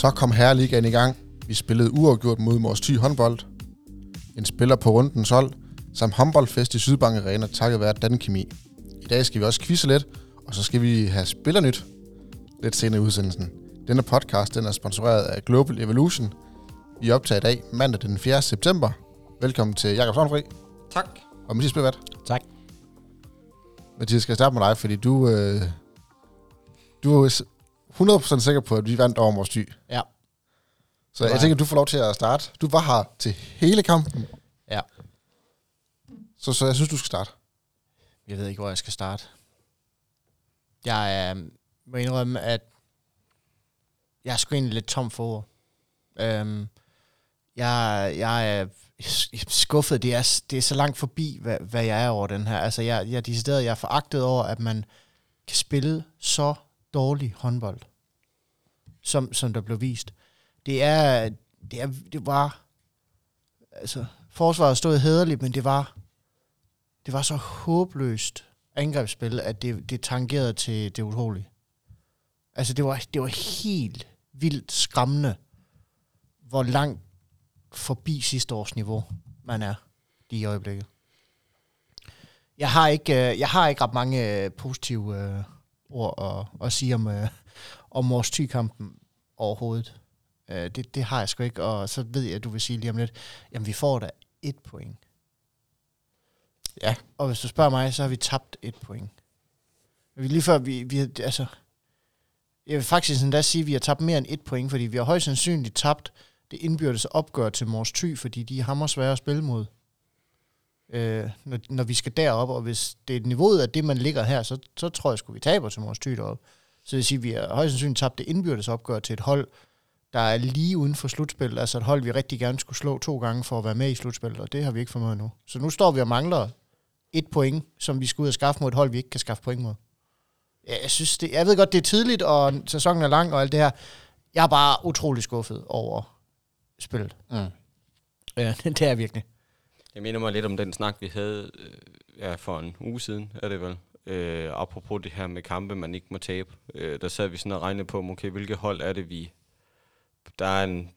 Så kom Herreligaen i gang. Vi spillede uafgjort mod Mors Thy håndbold. En spiller på rundens hold, samt håndboldfest i Sydbank Arena, takket være Dan Kemi. I dag skal vi også quizze lidt, og så skal vi have spillernyt lidt senere i udsendelsen. Denne podcast den er sponsoreret af Global Evolution. Vi optager i dag mandag den 4. september. Velkommen til Jakob Sonnefri Tak. og Mathias Bevat. Tak. Mathias, skal jeg starte med dig, fordi du, øh, du er 100% sikker på, at vi vandt over Mors Thy. Ja. Så jeg tænker, du får lov til at starte. Du var her til hele kampen, Ja. så, så jeg synes, du skal starte. Jeg ved ikke, hvor jeg skal starte. Jeg øh, må indrømme, at jeg er sgu egentlig lidt tom for ord. Øhm, jeg, jeg er skuffet. Det er, det er så langt forbi, hvad, hvad jeg er over den her. Altså, jeg, jeg, de steder, jeg er foragtet over, at man kan spille så dårlig håndbold, som, som der blev vist. Det er, det er, det var, altså, forsvaret stod hederligt, men det var, det var så håbløst angrebsspil, at det, det tangerede til det utrolige. Altså, det var, det var helt vildt skræmmende, hvor langt forbi sidste års niveau man er lige i øjeblikket. Jeg har ikke, øh, jeg har ikke ret mange øh, positive øh, ord at, at sige om, om Mors Thy-kampen overhovedet. Øh, det, det har jeg sgu ikke, og så ved jeg, at du vil sige lige om lidt, jamen vi får da et point. Ja. Og hvis du spørger mig, så har vi tabt et point. Vi lige før, vi, vi altså, jeg vil faktisk endda sige, at vi har tabt mere end et point, fordi vi har højst sandsynligt tabt det indbyrdes opgør til Mors Thy, fordi de er hammer svære at spille mod, øh, når, når vi skal derop, og hvis det er niveauet af det, man ligger her, så, så tror jeg sgu, vi taber til Mors Thy deroppe. Så det vil sige, at vi har højst sandsynligt tabt det indbyrdes opgør til et hold, der er lige uden for slutspil, altså et hold, vi rigtig gerne skulle slå to gange for at være med i slutspillet, og det har vi ikke formået nu. Så nu står vi og mangler et point, som vi skal ud og skaffe mod et hold, vi ikke kan skaffe point mod. Ja, Jeg synes, det, jeg ved godt, det er tidligt, og sæsonen er lang og alt det her. Jeg er bare utrolig skuffet over spillet. Mm. Ja, det er jeg virkelig. Jeg minder mig lidt om den snak, vi havde øh, ja, for en uge siden, er det vel. Øh, apropos det her med kampe, man ikke må tabe. Øh, der sad vi sådan og regnede på, okay, hvilke hold er det, vi... Der er en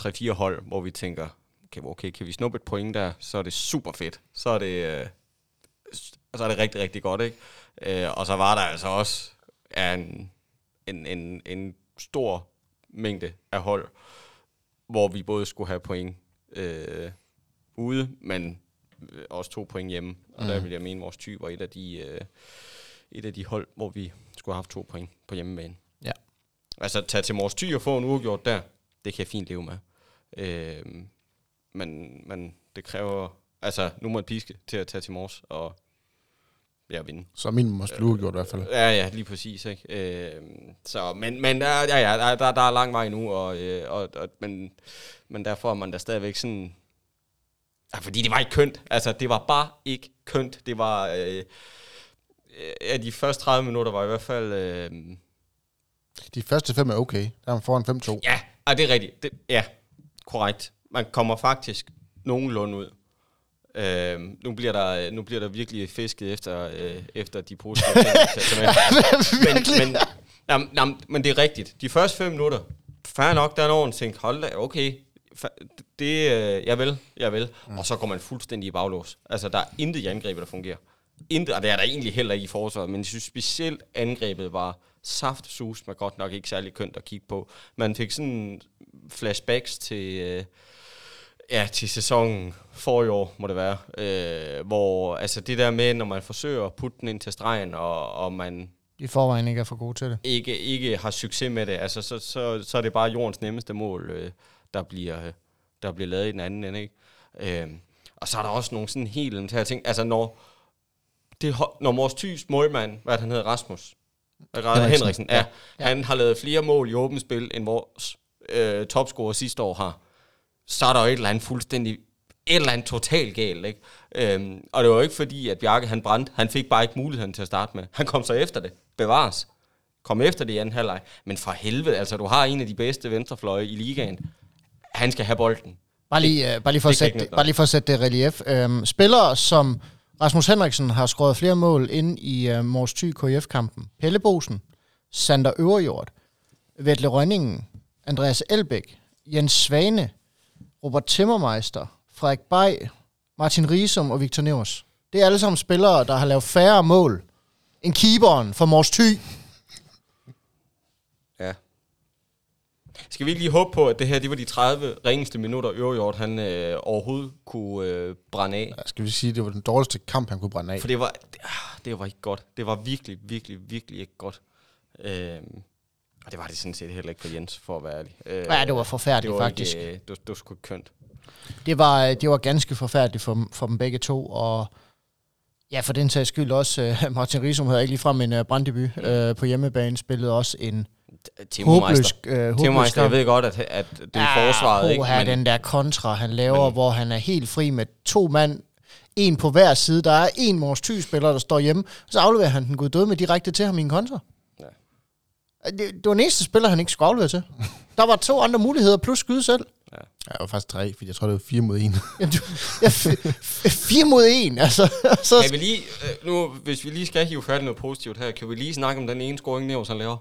3-4 hold, hvor vi tænker, okay, okay, kan vi snuppe et point der, så er det super fedt. Så er det, øh, så er det rigtig, rigtig godt, ikke? Øh, og så var der altså også ja, en, en, en, en stor mængde af hold, hvor vi både skulle have point øh, ude, men også to point hjemme. Og mm. der vil jeg mene, at vores type var et af de, øh, et af de hold, hvor vi skulle have haft to point på hjemmebane. Ja. Altså, tage til Mors Thy og få en uafgjort der, det kan jeg fint leve med. Øh, men, men det kræver... Altså, nu må jeg piske til at tage til Mors og ja, vinde. Så min måske blive gjort i hvert fald. Ja, ja, lige præcis, ikke? Øh, så, men, men der, ja, ja, der, der, der er lang vej nu, og, øh, og, og, men, men derfor er man da stadigvæk sådan... Ja, fordi det var ikke kønt. Altså, det var bare ikke kønt. Det var... Øh, ja, de første 30 minutter var i hvert fald... Øh, De første fem er okay. Der er man foran 5-2. ja, ah, det er rigtigt. Det, ja, korrekt. Man kommer faktisk nogenlunde ud. Øh, nu, bliver der, nu bliver der virkelig fisket efter, øh, efter de positive men, men, jamen, jamen, men det er rigtigt. De første fem minutter, fair nok, der er nogen, tænker, hold da, okay, det, øh, jeg vil, jeg vil. Mm. Og så går man fuldstændig i baglås. Altså, der er intet i angrebet, der fungerer. Intet, og det er der egentlig heller ikke i forsvaret, men jeg synes specielt angrebet var saftsus, men godt nok ikke særlig kønt at kigge på. Man fik sådan flashbacks til, øh, ja, til sæsonen for i år, må det være. Øh, hvor altså det der med, når man forsøger at putte den ind til stregen, og, og man I forvejen ikke er for gode til det. ikke, ikke har succes med det, altså, så, så, så er det bare jordens nemmeste mål, øh, der, bliver, øh, der bliver lavet i den anden ende. Ikke? Øh, og så er der også nogle sådan helt elementære ting. Altså, når, det, når Mors Thys målmand, hvad han hedder, Rasmus? Henriksen. Henriksen ja, ja. Han har lavet flere mål i åbent spil, end vores øh, topscorer sidste år har. Så er der jo et eller andet fuldstændig et eller andet totalt galt, ikke? Øhm, og det var jo ikke fordi, at Bjarke han brændte. Han fik bare ikke muligheden til at starte med. Han kom så efter det. Bevares. Kom efter det i anden halvleg. Men for helvede, altså du har en af de bedste venstrefløje i ligaen. Han skal have bolden. Bare lige, uh, bare lige, for, at det kan sætte, det, bare lige for at sætte det relief. Øhm, spillere som Rasmus Henriksen har skåret flere mål ind i uh, Mors Thy KF-kampen. Pelle Bosen, Sander Øverjord, Vetle Rønningen, Andreas Elbæk, Jens Svane, Robert Timmermeister, Frederik Bay, Martin Risum og Victor Nevers. Det er alle sammen spillere, der har lavet færre mål end keeperen for Mors Thy. Ja. Skal vi ikke lige håbe på, at det her det var de 30 ringeste minutter, Ørjord han øh, overhovedet kunne øh, brænde af? Ja, skal vi sige, det var den dårligste kamp, han kunne brænde af. For det var, det, ah, det var ikke godt. Det var virkelig, virkelig, virkelig ikke godt. Øhm, og det var det sådan set heller ikke for Jens, for at være ærlig. Øh, Ja, det var forfærdeligt, det var faktisk. Ikke, øh, det, var, det var sgu ikke kønt. Det var, øh, det var ganske forfærdeligt for, for dem begge to, og ja, for den sags skyld også, uh, Martin Risum havde ikke ligefrem en uh, branddebut uh, på hjemmebane, spillede også en Timo håbløs, Meister. uh, Timo håbløs Meister, jeg ved godt, at, at det er forsvaret, ikke? Men, den der kontra, han laver, Men- hvor han er helt fri med to mand, en på hver side. Der er en Mors Thy-spiller, der står hjemme, så afleverer han den gud døde med direkte til ham i en kontra. Ja. Det, det var den eneste spiller, han ikke skulle aflevere til. Der var to andre muligheder, plus skyde selv. Ja, det var faktisk tre, fordi jeg tror, det var fire mod en. Jamen, du, ja, fire mod en, altså. Så, Kan vi lige, øh, nu, hvis vi lige skal hive fat i noget positivt her, kan vi lige snakke om den ene scoring, Nævs han laver?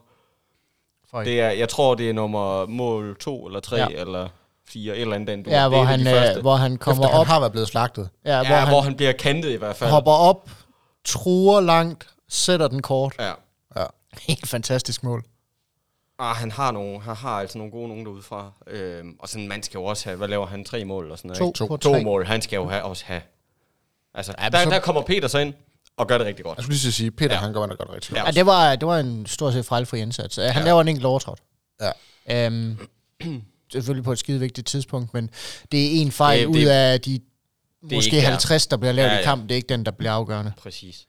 Det er, jeg tror, det er nummer mål to eller tre Ja. ja. eller fire, et eller andet. Den, du, ja, det hvor han, de øh, hvor han kommer Efter han op, har været blevet slagtet. ja, ja, hvor, han, hvor han bliver kantet i hvert fald. hopper op, truer langt, sætter den kort. Ja. Ja. Helt fantastisk mål. Ah, han har nogle, han har altså nogle gode nogen derude fra. Øhm, og sådan en mand skal jo også have, hvad laver han, tre mål eller sådan noget? To ikke? på to tre. mål, han skal jo have, også have. Altså, Ja, der, så- der kommer Peter så ind og gør det rigtig godt. Jeg skulle lige sige, Peter, Ja. han gør det godt rigtig Ja. godt. Ja, det var, det var en stort set fejlfri indsats. Han Ja. laver en enkelt overtrådt. Ja. Øhm, selvfølgelig på et skide vigtigt tidspunkt, men det er en fejl Det- ud det- af de er måske ikke der. 50, der bliver lavet Ja, i ja. kampen. Det er ikke den, der bliver afgørende. Præcis.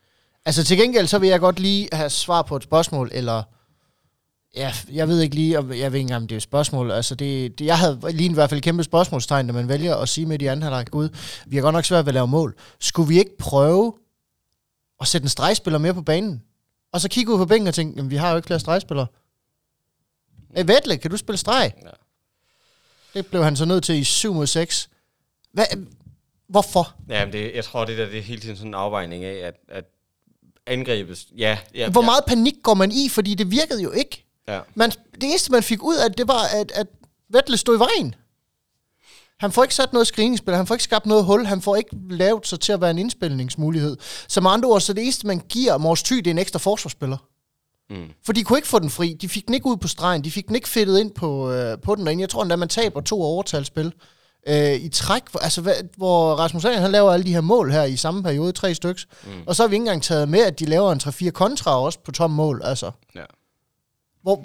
Altså til gengæld, så vil jeg godt lige have svar på et spørgsmål, eller... Ja, jeg ved ikke lige, om jeg ved ikke engang, om det er et spørgsmål. Altså det, det, jeg havde lige i hvert fald et kæmpe spørgsmålstegn, når man vælger at sige midt i anden halvleg, Gud, vi har godt nok svært ved at lave mål. Skulle vi ikke prøve at sætte en stregspiller mere på banen? Og så kigge ud på bænken og tænke, jamen, vi har jo ikke flere stregspillere. Hey, Vettle, kan du spille streg? Ja. Det blev han så nødt til i 7 mod 6. Hvad, hvorfor? Ja, men det, jeg tror, det der det er hele tiden sådan en afvejning af, at, at angrebet... Ja, ja, Hvor ja, meget panik går man i? Fordi det virkede jo ikke. Ja. Man, det eneste, man fik ud af det, var, at, at Vettel stod i vejen. Han får ikke sat noget screeningsspil, han får ikke skabt noget hul, han får ikke lavet sig til at være en indspilningsmulighed. Så med andre ord, så det eneste, man giver Mors Thy, det er en ekstra forsvarsspiller. Mm. For de kunne ikke få den fri, de fik den ikke ud på stregen, de fik den ikke fedtet ind på, øh, på den derinde. Jeg tror endda, man taber to overtalsspil øh, i træk, altså, hvad, hvor Rasmus Allen, han laver alle de her mål her i samme periode, tre stykker. Mm. Og så har vi ikke engang taget med, at de laver en 3-4 kontra også på tom mål. Altså, Ja. hvor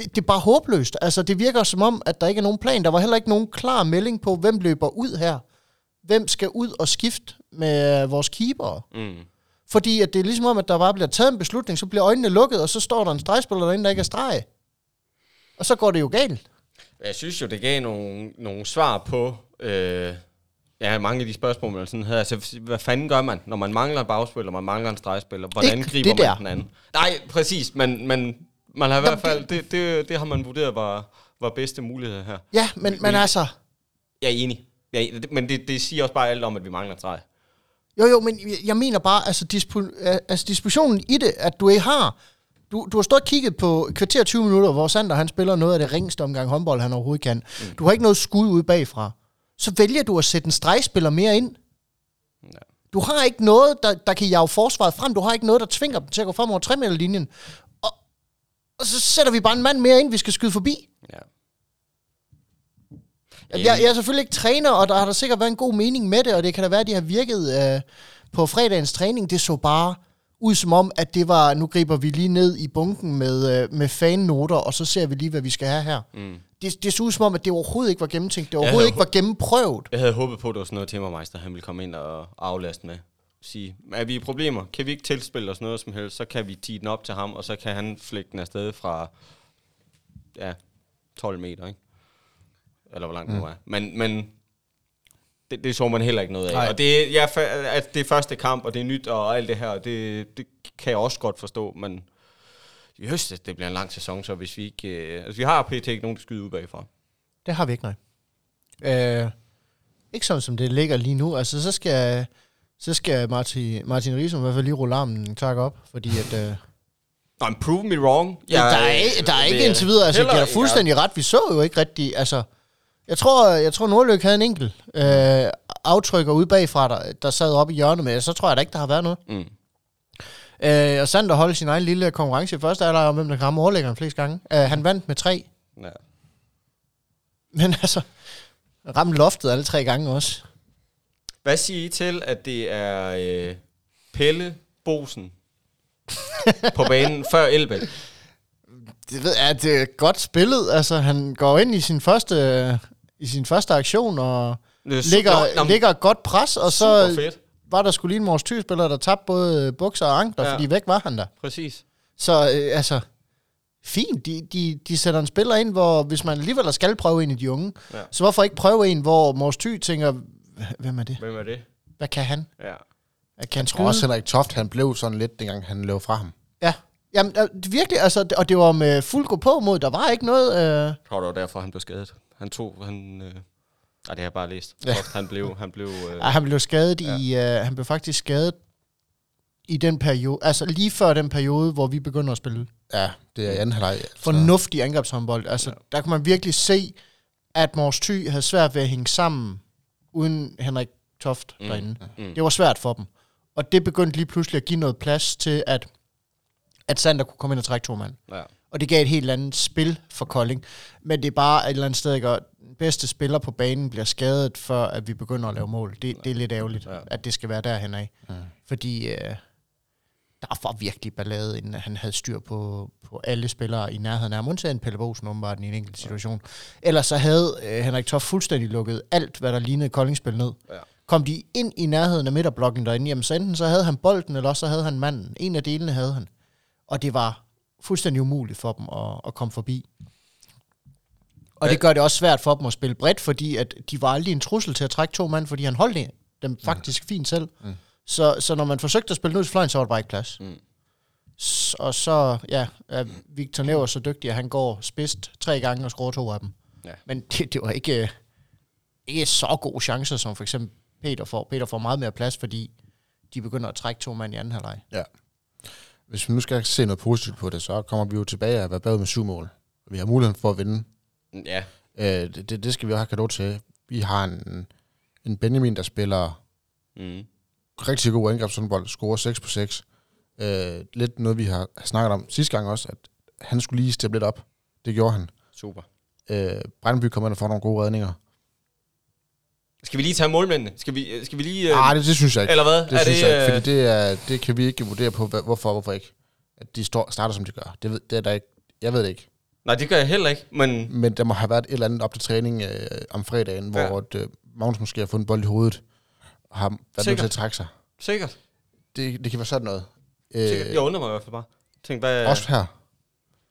det, det er bare håbløst. Altså, det virker som om, at der ikke er nogen plan. Der var heller ikke nogen klar melding på, hvem løber ud her. Hvem skal ud og skifte med vores keeper? Mm. Fordi at det er ligesom om, at der bare bliver taget en beslutning, så bliver øjnene lukket, og så står der en stregspiller derinde, der ikke er streg. Og så går det jo galt. Jeg synes jo, det gav nogle, nogle svar på øh, ja, mange af de spørgsmål, man sådan havde. Altså, hvad fanden gør man, når man mangler en bagspiller, man mangler en stregspiller? Hvordan Ikke griber det man der. den anden? Nej, præcis, men, men man har i hvert fald, det, det, det har man vurderet var, var bedste mulighed her. Ja, men, men altså... Jeg er enig. Jeg er enig. Men det, det siger også bare alt om, at vi mangler streg. Jo, jo, men jeg- mener bare, altså, dispo, altså dispositionen i det, at du ikke har... Du, du har stået og kigget på kvarter 20 minutter, hvor Sander han spiller noget af det ringeste omgang håndbold, han overhovedet kan. Mm. Du har ikke noget skud ude bagfra. Så vælger du at sætte en stregspiller mere ind. Ja. Du har ikke noget, der, der kan jage forsvaret frem. Du har ikke noget, der tvinger dem til at gå frem over 3 linjen. Og, så sætter vi bare en mand mere ind, vi skal skyde forbi. Ja. Jeg, jeg er selvfølgelig ikke træner, og der har der sikkert været en god mening med det, og det kan da være, at de har virket øh, på fredagens træning. Det så bare ud som om, at det var, nu griber vi lige ned i bunken med, øh, med fannoter, og så ser vi lige, hvad vi skal have her. Mm. Det, det så ud som om, at det overhovedet ikke var gennemtænkt. Det overhovedet ikke var gennemprøvet. Jeg havde håbet på, at det var sådan noget, Timmermeister han ville komme ind og aflaste med. Sige, er vi i problemer? Kan vi ikke tilspille os noget som helst? Så kan vi tige den op til ham, og så kan han flække den afsted fra ja, 12 meter, ikke? Eller hvor langt mm. nu er. Men, men det, det så man heller ikke noget af. Nej. Og det, ja, at det er første kamp, og det er nyt, og alt det her, det, det kan jeg også godt forstå, men jøs, det bliver en lang sæson, så hvis vi ikke... Øh, altså, vi har pt. ikke nogen, der skyder ud bagfra. Det har vi ikke, nej. Øh, ikke sådan, som det ligger lige nu. Altså, så skal, så skal Martin, Martin Riesum i hvert fald lige rulle armen en tak op, fordi at... Øh, Nå, men prove me wrong. Ja, der er, ikke- der er ikke indtil videre, altså, jeg dig fuldstændig ret. Vi så jo ikke rigtig, altså... Jeg tror, jeg tror Nordløk havde en enkelt øh, aftrykker ude bagfra, der, der sad oppe i hjørnet med. Så tror jeg da ikke, der har været noget. Mm. Øh, og Sander holdt sin egen lille konkurrence i første alder om, hvem der kan ramme overlæggeren flest gange. Øh, han vandt med tre. Ja. Men altså, ramte loftet alle tre gange også. Hvad siger I til, at det er øh, Pelle Bosen på banen før Elbæk? Det ved jeg, det er godt spillet. Altså, han går ind i sin første, i sin første aktion og er ligger, Nå, ligger godt pres, og så fedt. var der skulle lige en Mors Thy-spiller, der tabte både bukser og ankler, Ja. fordi væk var han der. Præcis. Så øh, altså, fint. De, de, de sætter en spiller ind, hvor hvis man alligevel skal prøve en af de unge, Ja. så hvorfor ikke prøve en, hvor Mors Thy tænker, "H- hvem er det? Hvem er det? Hvad kan han? Ja. Kan han Jeg tror også, Henrik Toft, han blev sådan lidt, dengang han løb fra ham. Ja. Jamen, øh, virkelig, altså, og det var med fuld gå på mod, der var ikke noget... Øh, Jeg tror, det var derfor, han blev skadet. Han tog, han... Øh... Ej, det har jeg bare læst. Ja. Han blev... Han blev øh... Ja, han blev skadet ja. i, øh, han blev faktisk skadet i den periode, altså lige før den periode, hvor vi begynder at spille Ja, det er i anden halvleg. Altså. fornuftig angrebshåndbold. Altså, ja. der kunne man virkelig se, at Mors Thy havde svært ved at hænge sammen, uden Henrik Toft mm. derinde. Mm. Det var svært for dem. Og det begyndte lige pludselig at give noget plads til, at, at Sander kunne komme ind og trække to mand. Ja. Og det gav et helt andet spil for Kolding. Men det er bare et eller andet sted, at den bedste spiller på banen bliver skadet, før at vi begynder at lave mål. Det, det er lidt ærgerligt, Ja. ja. at det skal være derhen af. Mm. Fordi øh, der var virkelig ballade, inden han havde styr på, på alle spillere i nærheden af ham. Undtagen Pelle Bosen åbenbart i en enkelt situation. Ellers så havde øh, Henrik Toff fuldstændig lukket alt, hvad der lignede Kolding-spil ned. Ja. Kom de ind i nærheden af midterblokken derinde, jamen så enten så havde han bolden, eller også så havde han manden. En af delene havde han. Og det var fuldstændig umuligt for dem at, at komme forbi. Og det gør det også svært for dem at spille bredt, fordi at de var aldrig en trussel til at trække to mand, fordi han holdt dem faktisk fint selv. Mm. Så, så når man forsøgte at spille ud til fløjen, så var der bare ikke plads. Mm. S- og så, ja, er Victor Never så dygtig, at han går spidst tre gange og scorer to af dem. Ja. Men det, det var ikke, ikke så gode chancer, som for eksempel Peter får. Peter får meget mere plads, fordi de begynder at trække to mand i anden halvleg. Ja. Hvis vi nu skal se noget positivt på det, så kommer vi jo tilbage og være bagud med syv mål. Vi har muligheden for at vinde. Ja. Øh, det, det, det skal vi også have kado til. Vi har en, en Benjamin, der spiller Mm. Rigtig god angrebshåndbold, scorer 6 på 6. Øh, lidt noget, vi har snakket om sidste gang også, at han skulle lige steppe lidt op. Det gjorde han. Super. Øh, Brandby kommer ind og får nogle gode redninger. Skal vi lige tage målmændene? Skal vi, øh, skal vi lige... Øh, Nej, det, det synes jeg ikke. eller hvad? Det er synes det, jeg ikke, øh, fordi det, er, det kan vi ikke vurdere på, hvorfor hvorfor ikke. At de står, starter, som de gør. Det, ved, det er der ikke. Jeg ved det ikke. Nej, det gør jeg heller ikke, men... Men der må have været et eller andet op til træning øh, om fredagen, Ja. hvor at, øh, Magnus måske har fundet bold i hovedet, har været nødt til at trække sig. Sikkert. Det, det kan være sådan noget. Sikkert. Øh, Jeg undrer mig i hvert fald bare. Tænk, hvad... også her.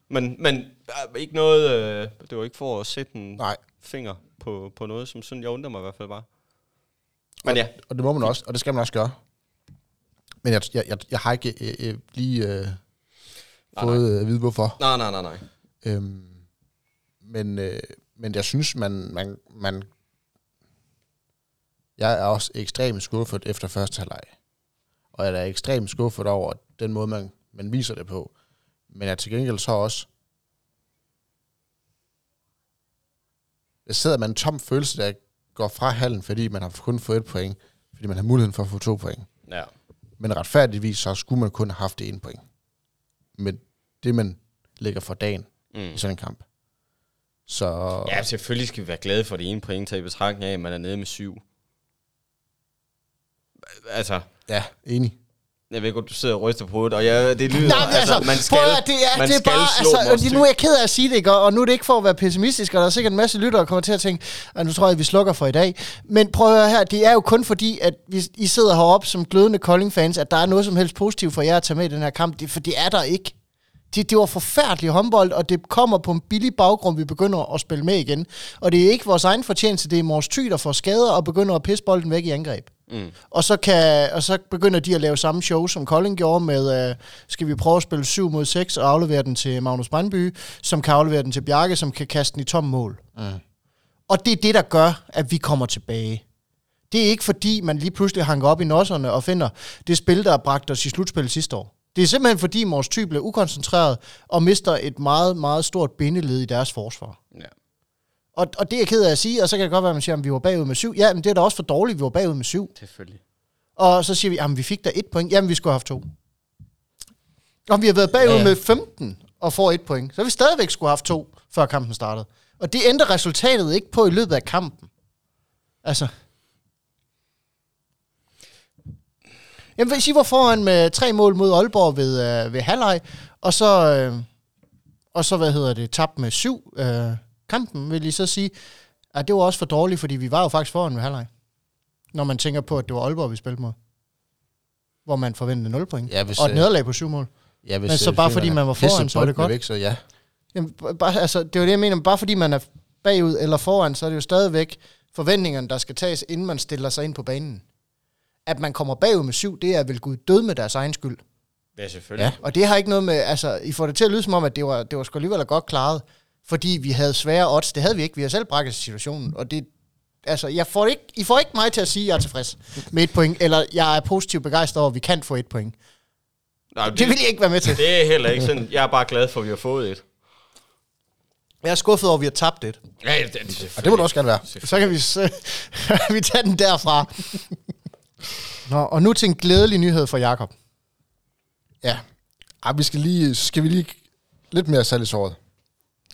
Men, men øh, ikke noget... Øh, det var ikke for at sætte en Nej, finger på, på noget, som sådan, jeg undrer mig i hvert fald bare. Men ja, og det må man også, og det skal man også gøre. Men jeg, jeg, jeg, jeg har ikke øh, øh, lige øh, nej. fået øh, at vide, hvorfor. nej, nej, nej, nej. Øhm, men, øh, men jeg synes, man, man, man... Jeg er også ekstremt skuffet efter første halvleg. Og jeg er ekstremt skuffet over den måde, man, man viser det på. Men jeg er til gengæld så også... Jeg sidder med en tom følelse, der går fra hallen, fordi man har kun fået et point. Fordi man har muligheden for at få to point. Ja. Men retfærdigvis, så skulle man kun have haft det ene point. Men det, man lægger for dagen Mm. i sådan en kamp. Så Ja, selvfølgelig skal vi være glade for det ene point, taget i betragtning af, at man er nede med syv. Altså, ja, enig. jeg ved godt, du sidder og ryster på hovedet, og jeg, det lyder, Nej, men altså, man skal, prøv at, det er, man det er bare, altså, Thy. nu er jeg ked af at sige det, ikke? Og og nu er det ikke for at være pessimistisk, og der er sikkert en masse lyttere, der kommer til at tænke, at nu tror jeg, at vi slukker for i dag. Men prøv at høre her, det er jo kun fordi, at hvis I sidder heroppe som glødende Kolding-fans, at der er noget som helst positivt for jer at tage med i den her kamp, det, for det er der ikke. Det, det var forfærdelig håndbold, og det kommer på en billig baggrund, vi begynder at spille med igen. Og det er ikke vores egen fortjeneste, det er Mors Thy, der får skader og begynder at pisse bolden væk i angreb. Mm. Og så, kan, og så begynder de at lave samme show, som Kolding gjorde med, øh, skal vi prøve at spille 7 mod 6 og aflevere den til Magnus Brandby, som kan aflevere den til Bjarke, som kan kaste den i tom mål. Mm. Og det er det, der gør, at vi kommer tilbage. Det er ikke fordi, man lige pludselig hanker op i nosserne og finder det spil, der bragte os i slutspillet sidste år. Det er simpelthen fordi Mors Thy blev ukoncentreret og mister et meget, meget stort bindeled i deres forsvar. Ja. Og, og det er jeg ked af at sige, og så kan det godt være, at man siger, at vi var bagud med syv. Ja, men det er da også for dårligt, vi var bagud med syv. Selvfølgelig. Og så siger vi, at vi fik da et point. Jamen, vi skulle have haft to. Og vi har været bagud ja. med 15 og får et point. Så har vi stadigvæk skulle have haft to, før kampen startede. Og det ændrer resultatet ikke på i løbet af kampen. Altså. Jamen, hvis I var foran med tre mål mod Aalborg ved, øh, ved halvleg, og så, øh, og så, hvad hedder det, tabt med syv øh, kampen, vil I så sige, at det var også for dårligt, fordi vi var jo faktisk foran ved halvleg. Når man tænker på, at det var Aalborg, vi spillede mod. Hvor man forventede 0 point. Ja, hvis, og et øh, nederlag på syv mål. Ja, hvis, Men så øh, bare fordi man var foran, så er det godt. Væk, så ja. Jamen, bare, altså, det er jo det, jeg mener. Bare fordi man er bagud eller foran, så er det jo stadigvæk forventningerne, der skal tages, inden man stiller sig ind på banen. At man kommer bagud med syv, det er vel Gud død med deres egen skyld. Ja, selvfølgelig. Og det har ikke noget med, altså, I får det til at lyde som om, at det var, det var sgu alligevel godt klaret, fordi vi havde svære odds. Det havde vi ikke. Vi har selv brækket situationen, og det, altså, jeg får ikke, I får ikke mig til at sige, at jeg er tilfreds med et point, eller jeg er positivt begejstret over, at vi kan få et point. Nej, Det vil jeg ikke være med til. det er heller ikke sådan. Jeg er bare glad for, at vi har fået et. Jeg er skuffet over, at vi har tabt et. Ja, det, det, Og det må det også gerne være. Så kan vi, s- vi tage den derfra. Nå, og nu til en glædelig nyhed for Jakob. Ja. Ej, vi skal lige, så skal vi lige lidt mere salg i såret.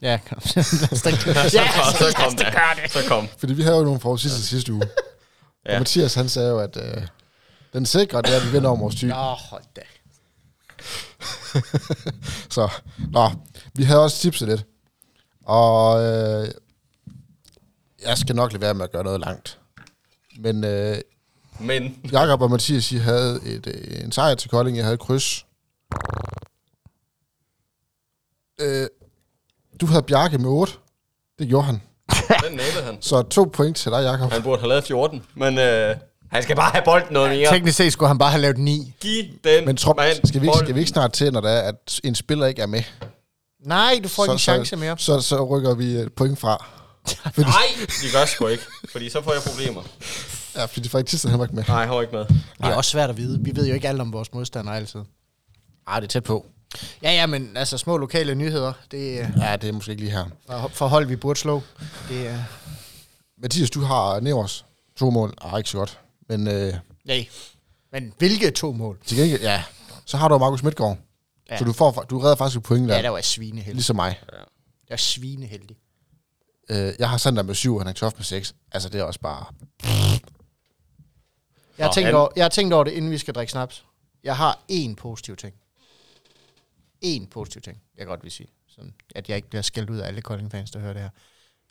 Ja, kom. Lad os da- så, så, så kom det. Så kom. Fordi vi havde jo nogle forudsigelser sidste uge. Ja. Og Mathias, han sagde jo, at øh, den sikre, det er, at vi vinder over vores type. Nå, hold da. Så, nå, vi havde også tipset lidt. Og øh, jeg skal nok lade være med at gøre noget langt. Men øh, Men Jakob og Mathias, I havde et, øh, en sejr til Kolding. Jeg havde et kryds. Øh, du havde Bjarke med 8. Det gjorde han. den han. Så to point til dig, Jakob. Han burde have lavet 14, men øh, han skal bare have bolden noget mere. Teknisk set skulle han bare have lavet 9. Giv den Men tror, mand skal, vi ikke, skal vi ikke snart til, når det er, at en spiller ikke er med? Nej, du får ikke en chance så, mere. Så, så rykker vi et point fra. Nej, de gør sgu ikke, fordi så får jeg problemer. Ja, fordi faktisk Thisted, han var ikke med. Nej, han var ikke med. Det er også svært at vide. Vi ved jo ikke alt om vores modstandere altid. Ej, det er tæt på. Ja, ja, men altså små lokale nyheder, det er Ja, det er måske ikke lige her. for- forhold, vi burde slå. Det er... Mathias, du har Nevers to mål. Ej, ikke så godt. Men øh, Nej. Men hvilke to mål? til gengæld, ja. Så har du Markus Midtgaard. Ja. Ja. Så du, får, du redder faktisk et point der. Ja, der var jeg svineheldig. Ligesom mig. Jeg er svineheldig. Øh, jeg har Sander med syv, og han er Toft med seks. Altså, det er også bare... Jeg har, tænkt over, jeg har tænkt over det, inden vi skal drikke snaps. Jeg har én positiv ting. En positiv ting, jeg godt vil sige. Sådan, at jeg ikke bliver skældt ud af alle Kolding-fans, der hører det her.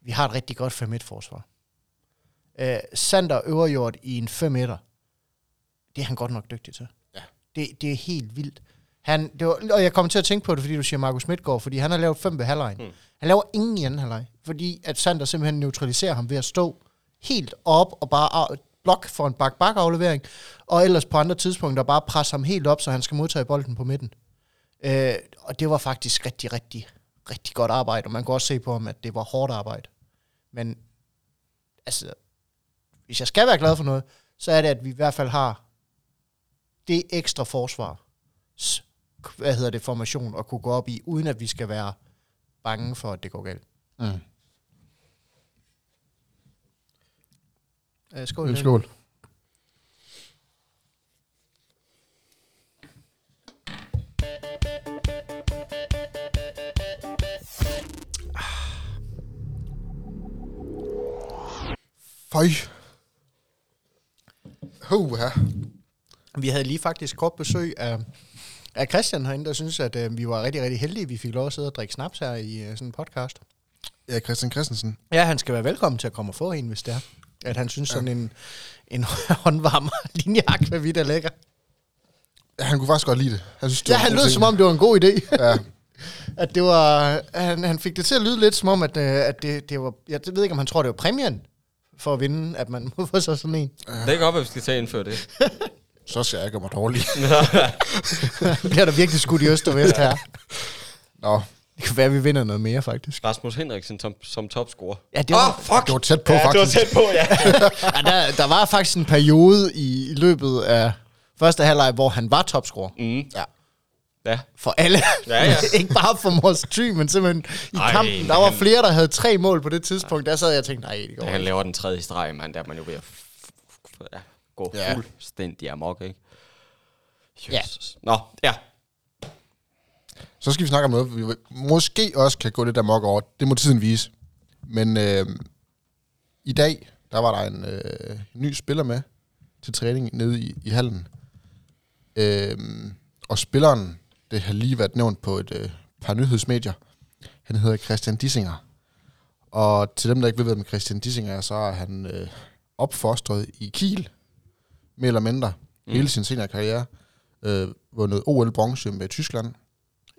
Vi har et rigtig godt 5-1-forsvar. Øh, Sander Øverjord i en 5 det er han godt nok dygtig til. Ja. Det, det er helt vildt. Han, det var, og jeg kommer til at tænke på det, fordi du siger Markus Midtgaard, fordi han har lavet fem ved halvlejen. Mm. Han laver ingen i anden halvleg, fordi at Sander simpelthen neutraliserer ham ved at stå helt op og bare blok for en bak-bak aflevering, og ellers på andre tidspunkter bare presse ham helt op, så han skal modtage bolden på midten. Øh, og det var faktisk rigtig, rigtig, rigtig godt arbejde, og man kunne også se på ham, at det var hårdt arbejde. Men altså, hvis jeg skal være glad for noget, så er det, at vi i hvert fald har det ekstra forsvar, hvad hedder det, formation, at kunne gå op i, uden at vi skal være bange for, at det går galt. Mm. Øh, skål. Skål. Føj. Huha. Vi havde lige faktisk kort besøg af, af Christian herinde, der synes, at øh, vi var rigtig, rigtig heldige, vi fik lov at sidde og drikke snaps her i øh, sådan en podcast. Ja, Christian Christensen. Ja, han skal være velkommen til at komme og få en, hvis det er. At han synes sådan en, en håndvarm linjak med vidt er lækker. Ja, han kunne faktisk godt lide det. Han synes, det Ja, han lød ting. som om, det var en god idé. Ja, At det var, han, han fik det til at lyde lidt som om, at, øh, at det, det var, jeg ved ikke, om han tror, det var præmien for at vinde, at man må få sig sådan en. Det kan godt være, vi skal tage indføre det. så skal jeg gøre mig dårlig. Bliver der virkelig skudt i øst og vest her. Nå, Det kan være, at vi vinder noget mere, faktisk. Rasmus Henriksen som, som topscorer. Ja, det var, Åh, fuck! det var tæt på, ja, det var faktisk. tæt på, ja. ja, der, der var faktisk en periode i, i løbet af første halvleg, hvor han var topscorer. mm. Ja. Ja. For alle. Ja, ja. ikke bare for Mors Thy, men simpelthen i Ej, kampen. Der var han- flere, der havde tre mål på det tidspunkt. Der sad jeg og tænkte, nej, det går han laver den tredje streg, mand, der er man jo ved at ja, gå Ja. ja. fuldstændig amok, ikke? Ja. Jesus. Nå, ja. Så skal vi snakke om noget, vi måske også kan gå lidt amok over. Det må tiden vise. Men øh, i dag, der var der en øh, ny spiller med til træning nede i, i hallen. Øh, og spilleren, det har lige været nævnt på et øh, par nyhedsmedier, han hedder Christian Dissinger. Og til dem, der ikke ved, hvem Christian Dissinger er, så er han øh, opfostret i Kiel, mere eller mindre, mm. hele sin seniorkarriere. Øh, vundet OL-bronze med Tyskland,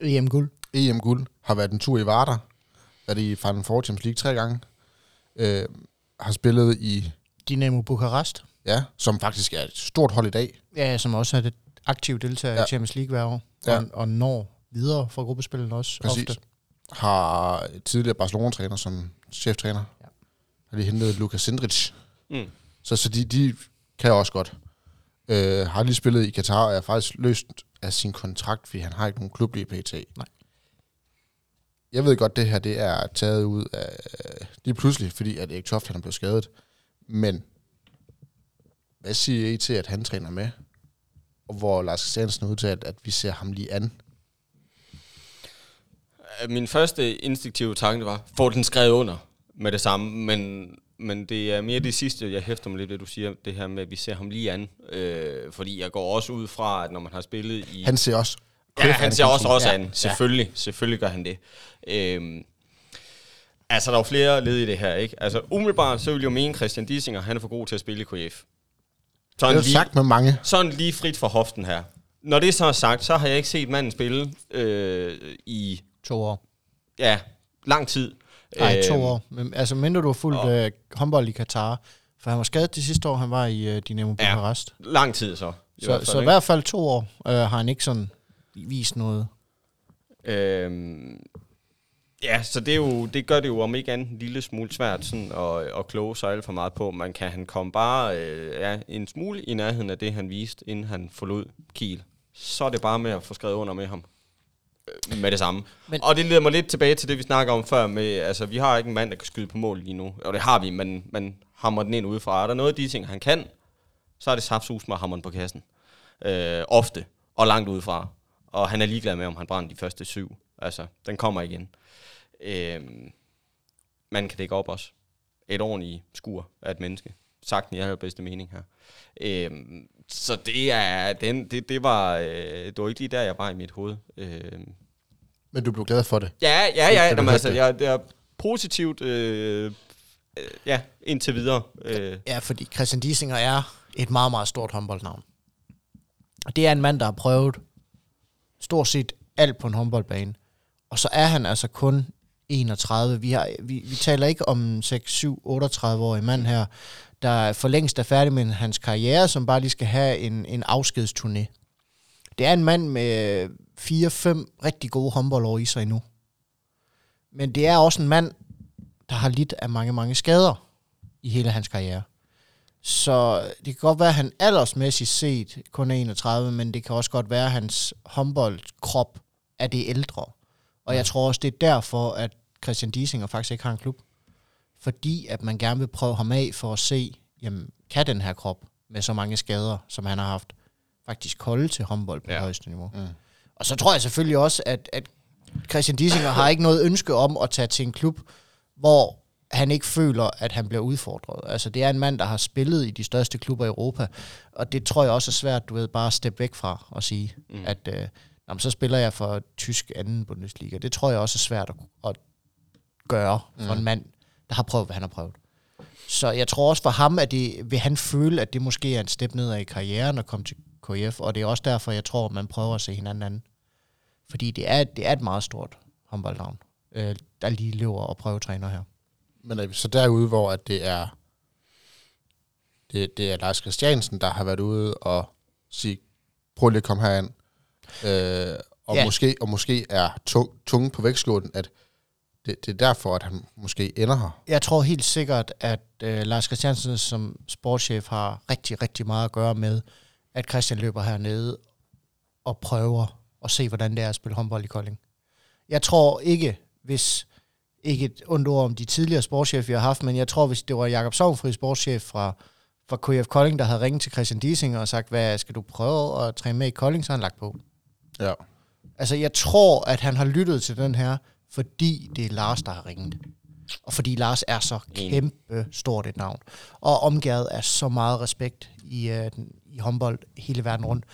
EM-guld. EM-guld, har været en tur i Varder, været i Final Four Champions League tre gange, øh, har spillet i, Dynamo Bukarest. ja, som faktisk er et stort hold i dag. Ja, som også er det aktive deltager ja. I Champions League hver år. Ja. Og, og når videre fra gruppespillet også Præcis. ofte. Har tidligere Barcelona-træner som cheftræner. Ja. Ja. Har de hentet Lukas Sindrich. Mm. Så, så de, de kan også godt. Øh, har lige spillet i Katar, og er faktisk løst af sin kontrakt, fordi han har ikke nogen klub lige pt. Nej. Jeg ved godt, det her det er taget ud af lige pludselig, fordi at Erik Toft han er blevet skadet. Men hvad siger I til, at han træner med? Og hvor Lars Christiansen udtalt, at vi ser ham lige an. Øh, Min første instinktive tanke var, få den skrevet under med det samme, men, men det er mere det sidste, jeg hæfter mig lidt ved, du siger, det her med, at vi ser ham lige an. Øh, fordi jeg går også ud fra, at når man har spillet i... Han ser også... Ja, han ser også, også Ja. an. Selvfølgelig, selvfølgelig gør han det. Øhm, altså, der er jo flere led i det her, ikke? Altså, umiddelbart, så vil jeg jo mene, Christian Dissinger, han er for god til at spille i KF. Det Sådan er lige, sagt med mange. sådan lige frit fra hoften her. Når det så er sagt, så har jeg ikke set manden spille øh, i, To år. ja, lang tid. Nej, to Øhm, år. Men, altså, mindre du har fulgt og- øh, håndbold i Katar. For han var skadet det sidste år, han var i øh, Dynamo Ja, Bukarest. Lang tid så. I Så, hvert fald, så i hvert fald to år øh, har han ikke sådan vist noget. Øhm, ja, så det, er jo, det gør det jo om ikke andet en lille smule svært sådan at, at kloge sig alt for meget på. Man kan han komme bare øh, ja, en smule i nærheden af det, han viste, inden han forlod Kiel. Så er det bare med at få skrevet under med ham. Øh, med det samme. Men, og det leder mig lidt tilbage til det, vi snakker om før med, altså vi har ikke en mand, der kan skyde på mål lige nu. Og det har vi, men man hammer den ind udefra. Er der noget af de ting, han kan, så er det saftsus med den på kassen. Øh, ofte. Og langt udefra. Og han er ligeglad med, om han brænder de første syv. Altså, den kommer igen. Øh, man kan dække op også. Et ordentligt skur af et menneske. Sagt i allerbedste mening her. Øh, så det er, den, det, det var, øh, det var ikke lige der, jeg var i mit hoved. Øh, Men du blev glad for det. Ja, ja, ja. det Jamen, altså, det. jeg, det er positivt, øh, øh, ja, indtil videre. Øh, Ja, fordi Christian Diesinger er et meget, meget stort håndboldnavn. Og det er en mand, der har prøvet stort set alt på en håndboldbane. Og så er han altså kun 31. Vi, har, vi, vi taler ikke om 6, 7, 38-årig mand her, der for længst er færdig med hans karriere, som bare lige skal have en, en afskedsturné. Det er en mand med 4-5 rigtig gode håndboldår i sig endnu. Men det er også en mand, der har lidt af mange, mange skader i hele hans karriere. Så det kan godt være, at han aldersmæssigt set kun er 31, men det kan også godt være, at hans håndboldkrop er det ældre. Og jeg tror også, det er derfor, at Christian Diesinger faktisk ikke har en klub. Fordi at man gerne vil prøve ham af for at se, jamen, kan den her krop med så mange skader, som han har haft, faktisk holde til håndbold på ja. Højeste niveau. Mm. Og så tror jeg selvfølgelig også, at, at Christian Diesinger har ikke noget ønske om at tage til en klub, hvor han ikke føler, at han bliver udfordret. Altså, det er en mand, der har spillet i de største klubber i Europa, og det tror jeg også er svært, du ved, bare at steppe væk fra og sige, mm. at øh, jamen, så spiller jeg for tysk anden Bundesliga. Det tror jeg også er svært at, at gøre for mm. en mand, der har prøvet, hvad han har prøvet. Så jeg tror også for ham, at det, vil han føle, at det måske er en step nedad i karrieren at komme til KF, og det er også derfor, jeg tror, at man prøver at se hinanden anden. Fordi det er, det er et meget stort håndboldnavn, øh, der lige løber og prøvetræner her. Men er vi så derude, hvor at det er det, det er Lars Christiansen, der har været ude og sige, prøv lige at komme herind. Øh, og, Ja. måske, og måske er tung, tunge på vægtskålen, at det, det er derfor, at han måske ender her. Jeg tror helt sikkert, at øh, Lars Christiansen som sportschef har rigtig, rigtig meget at gøre med, at Christian løber hernede og prøver og se, hvordan det er at spille håndbold i Kolding. Jeg tror ikke, hvis ikke et ondt ord om de tidligere sportschef, vi har haft, men jeg tror, hvis det var Jakob Sovnfri, sportschef fra, fra KF Kolding, der havde ringet til Christian Diesing og sagt, hvad skal du prøve at træne med i Kolding, så har han lagt på. Ja. Altså, jeg tror, at han har lyttet til den her, fordi det er Lars, der har ringet. Og fordi Lars er så kæmpe stort et navn. Og omgivet af så meget respekt i, uh, den, i håndbold hele verden rundt,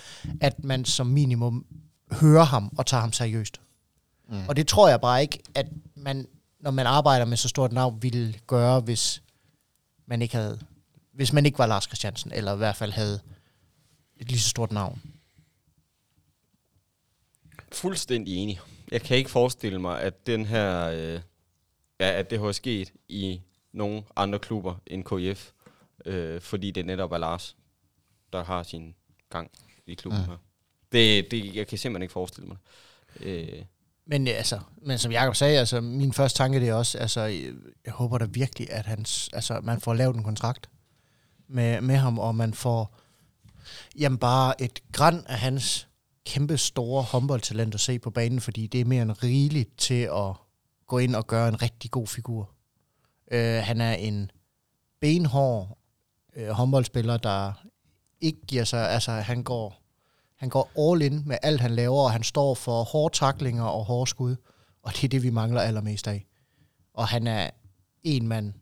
at man som minimum hører ham og tager ham seriøst. Mm. Og det tror jeg bare ikke, at man, når man arbejder med så stort et navn, ville gøre, hvis man ikke havde, hvis man ikke var Lars Christiansen, eller i hvert fald havde et lige så stort navn. Fuldstændig enig. Jeg kan ikke forestille mig, at den her, øh, ja, at det har sket i nogle andre klubber end KF, øh, fordi det netop er Lars, der har sin gang i klubben Mm. her. Det, det, jeg kan simpelthen ikke forestille mig det. Øh, Men, øh, altså, men som Jacob sagde, altså, min første tanke det er også, altså, øh, jeg håber da virkelig, at hans, altså, man får lavet en kontrakt med, med ham, og man får jamen, bare et græn af hans kæmpe store håndboldtalent at se på banen, fordi det er mere end rigeligt til at gå ind og gøre en rigtig god figur. Øh, han er en benhård øh, håndboldspiller, der ikke giver sig, altså han går han går all in med alt, han laver, og han står for hårde taklinger og hårde skud. Og det er det, vi mangler allermest af. Og han er en, mand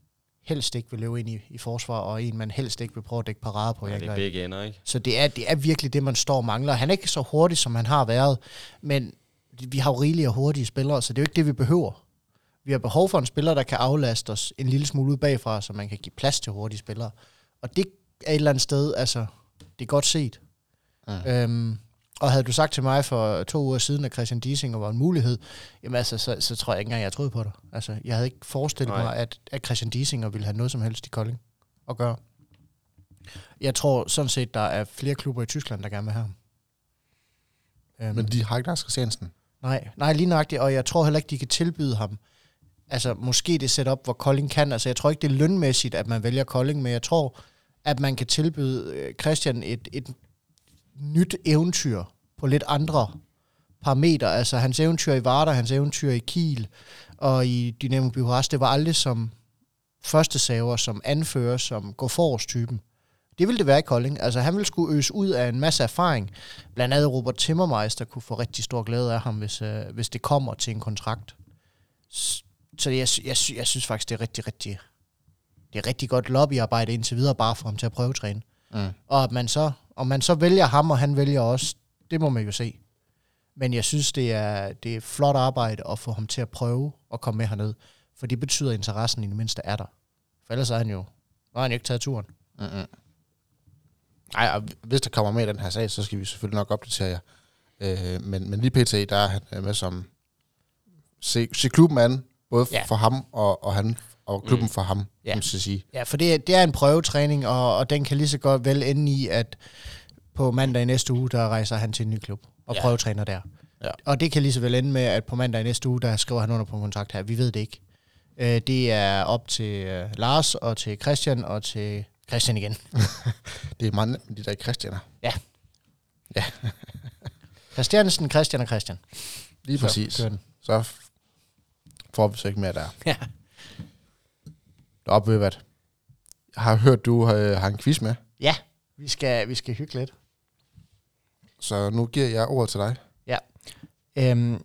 helst ikke vil løbe ind i, i forsvar, og en, man helst ikke vil prøve at dække parade på. ja, det er begge ender, ikke? Så det er, det er virkelig det, man står og mangler. Han er ikke så hurtig, som han har været, men vi har jo rigelige og hurtige spillere, så det er jo ikke det, vi behøver. Vi har behov for en spiller, der kan aflaste os en lille smule ud bagfra, så man kan give plads til hurtige spillere. Og det er et eller andet sted, altså, det er godt set. Mm. Øhm, og havde du sagt til mig for to uger siden, at Christian Diesinger var en mulighed, jamen altså, så, så tror jeg ikke engang, jeg troede på dig. Altså, jeg havde ikke forestillet Nej. mig, at, at Christian Diesinger ville have noget som helst i Kolding at gøre. Jeg tror sådan set, der er flere klubber i Tyskland, der gerne vil have ham. Øhm, Men de har ikke Lars Christiansen. Nej, nej, lige nøjagtigt, og jeg tror heller ikke, de kan tilbyde ham, altså måske det setup, hvor Kolding kan, altså jeg tror ikke, det er lønmæssigt, at man vælger Kolding, men jeg tror, at man kan tilbyde øh, Christian et, et nyt eventyr på lidt andre parametre, altså hans eventyr i Varder, hans eventyr i Kiel og i Dynamo Bukarest, det var aldrig som første saver, som anfører, som går forrest typen. Det ville det være i Kolding. Altså han ville skulle øse ud af en masse erfaring. Blandt andet Robert Timmermeister kunne få rigtig stor glæde af ham, hvis, øh, hvis det kommer til en kontrakt. Så jeg, jeg, jeg synes faktisk, det er rigtig, rigtig, det er rigtig godt lobbyarbejde indtil videre, bare for ham til at prøve træne. Mm. Og at man så, om man så vælger ham, og han vælger os, det må man jo se. Men jeg synes, det er, det er flot arbejde at få ham til at prøve at komme med herned. For det betyder, at interessen i det mindste er der. For ellers er han jo, har han jo ikke taget turen. Mm-mm. Ej, og hvis der kommer med i den her sag, så skal vi selvfølgelig nok opdatere jer. Øh, men, men lige pt, der er han med som se, se klubben an, både ja. for ham og, og han, og klubben Mm. for ham, Ja. ja. kan man sige. Ja, for det, er- det er en prøvetræning, og, og den kan lige så godt vel ende i, at på mandag i næste uge, der rejser han til en ny klub og Ja. ja. prøvetræner der. Ja. Og det kan lige så vel ende med, at på mandag i næste uge, der skriver han under på en kontrakt her. Vi ved det ikke. Øh, det er op til øh, Lars og til Christian og til Christian igen. Det er med de der Christianer. Christiansen, Christian og Christian. Lige Så præcis. Så får vi så ikke mere der. Ja. Op ved hvad? Jeg har hørt, du har, har en quiz med, ja, vi skal, vi skal hygge lidt. så nu giver jeg ordet til dig. Øhm,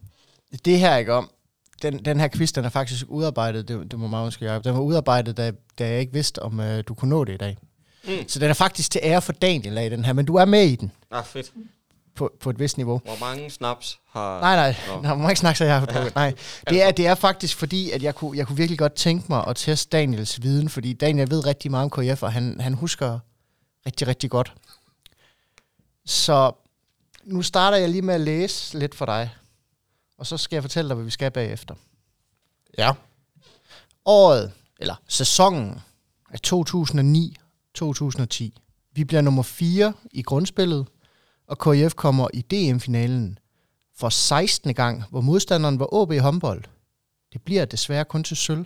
det her, ikke om, den, den her quiz, den er faktisk udarbejdet, det, det må man måske gøre, den var udarbejdet, da, da jeg ikke vidste, om øh, du kunne nå det i dag. Mm. Så den er faktisk til ære for Daniel af den her, men du er med i den Ah, fedt. På, på et vist niveau. Hvor mange snaps har... Nej, nej, Nå. Nej man må ikke snakke så jeg har drukket. Nej, det er, det er faktisk fordi, at jeg kunne, jeg kunne virkelig godt tænke mig at teste Daniels viden, fordi Daniel ved rigtig meget om KF, og han, han husker rigtig, rigtig godt. Så nu starter jeg lige med at læse lidt for dig, og så skal jeg fortælle dig, hvad vi skal bagefter. Ja. Året, eller sæsonen, er 2009-2010. Vi bliver nummer 4 i grundspillet, og KIF kommer i DM-finalen for 16. gang, hvor modstanderen var AB håndbold. Det bliver desværre kun til sølv,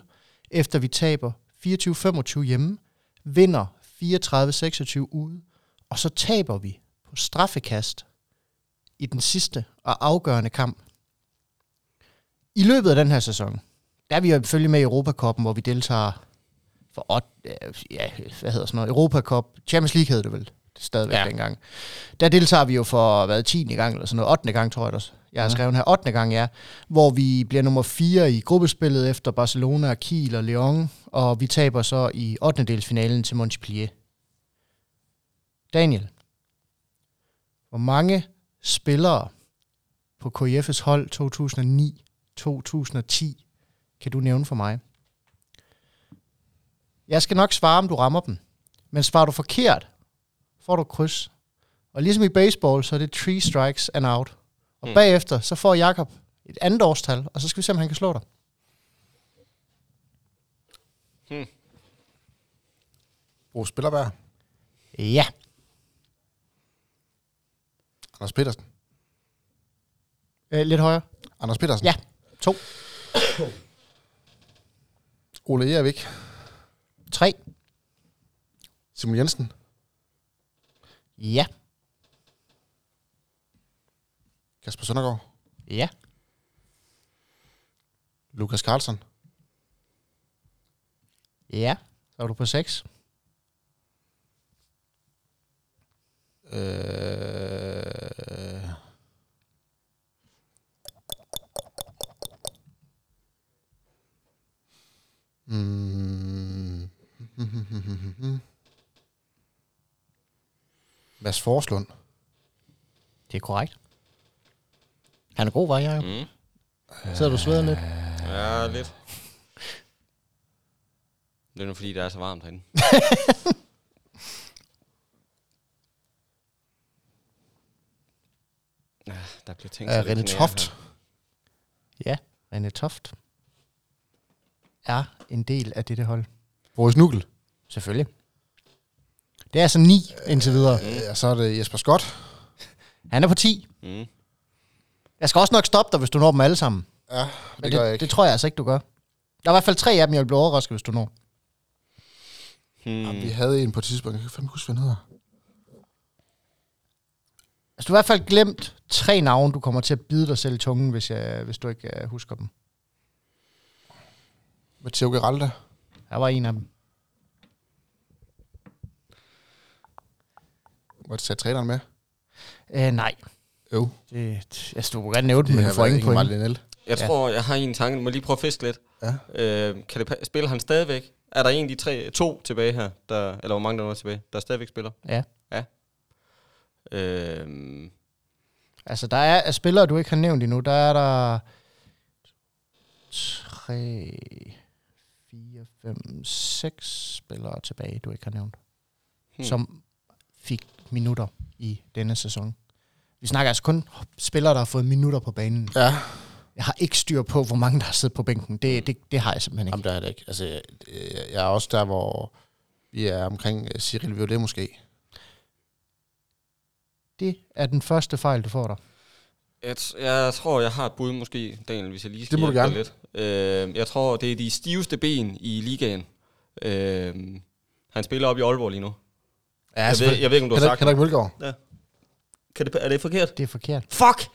efter vi taber 24-25 hjemme, vinder 34-26 ude, og så taber vi på straffekast i den sidste og afgørende kamp. I løbet af den her sæson, der er vi jo selvfølgelig med i Europakoppen, hvor vi deltager for 8, ja, hvad hedder sådan noget, Europacup, Champions League hedder det vel stadigvæk ja. Ja. dengang. Der deltager vi jo for, hvad, 10. gang, eller sådan noget, 8. gang, tror jeg også. Jeg har skrevet her 8. gang, ja. Hvor vi bliver nummer 4 i gruppespillet efter Barcelona, Kiel og Lyon, og vi taber så i 8. delsfinalen til Montpellier. Daniel, hvor mange spillere på KIF's hold 2009-2010 kan du nævne for mig? Jeg skal nok svare, om du rammer dem. Men svarer du forkert, får du kryds. Og ligesom i baseball, så er det three strikes and out. Og Mm. bagefter, så får Jakob et andet årstal, og så skal vi se, om han kan slå dig. Bo Spillerberg. Ja. Anders Petersen. Øh, lidt højere. Anders Petersen. Ja. To. Ole Ervik. Tre. Simon Jensen. Ja. Kasper Søndergaard. Ja. Lukas Carlsen. Ja. Så er du på seks. Øh... Mm. Mads Forslund. Det er korrekt. Han er god, var jeg. Mm. Sidder du og sveder lidt? Ja, lidt. Det er nu fordi, det er så varmt herinde. Ja, der bliver tænkt Uh, lidt René Toft. her. Ja. René Toft er en del af dette hold. Boris Nugel. Selvfølgelig. Det er altså ni indtil videre. Uh, så er det Jesper Scott. Han er på 10. Mm. Jeg skal også nok stoppe dig, hvis du når dem alle sammen. Ja, det, Men gør jeg det, ikke. det tror jeg altså ikke, du gør. Der er i hvert fald tre af dem, jeg vil blive overrasket, hvis du når. Hmm. Jamen, vi havde en på et tidspunkt. Jeg kan fandme huske, hvad han hedder. Altså, du har i hvert fald glemt tre navne, du kommer til at bide dig selv i tungen, hvis, jeg, hvis du ikke uh, husker dem. Matteo Geralda. Der var en af dem. Må jeg tage træneren med? Uh, nej. Jo. Det, du må gerne nævne dem, men du får ingen point. Martin L. Jeg Ja. tror, jeg har en tanke. Må jeg lige prøve at fiske lidt? Ja. Øh, kan det spiller han stadigvæk? Er der en af de tre, to tilbage her, der, eller hvor mange der nu er tilbage, der stadigvæk spiller? Ja. Ja. Øh, Altså, der er af spillere, du ikke har nævnt endnu. Der er der 3, 4, 5, 6 spillere tilbage, du ikke har nævnt. Hmm. Som fik minutter i denne sæson. Vi snakker altså kun spillere, der har fået minutter på banen. Ja. Jeg har ikke styr på, hvor mange der har siddet på bænken. Det, det, det har jeg simpelthen ikke. Jamen, der er det ikke. Altså, jeg, jeg er også der, hvor vi er omkring øh, Cyril Violet måske. Det er den første fejl, du får der. jeg, jeg tror, jeg har et bud måske, Daniel, hvis jeg lige skal Det må du gerne. lidt. Øh, jeg tror, det er de stiveste ben i ligaen. Øh, han spiller op i Aalborg lige nu. Ja, jeg, ved, jeg ved ikke, om du har Henrik, sagt Henrik Mølgaard. kan det, Er det forkert? Det er forkert. Fuck!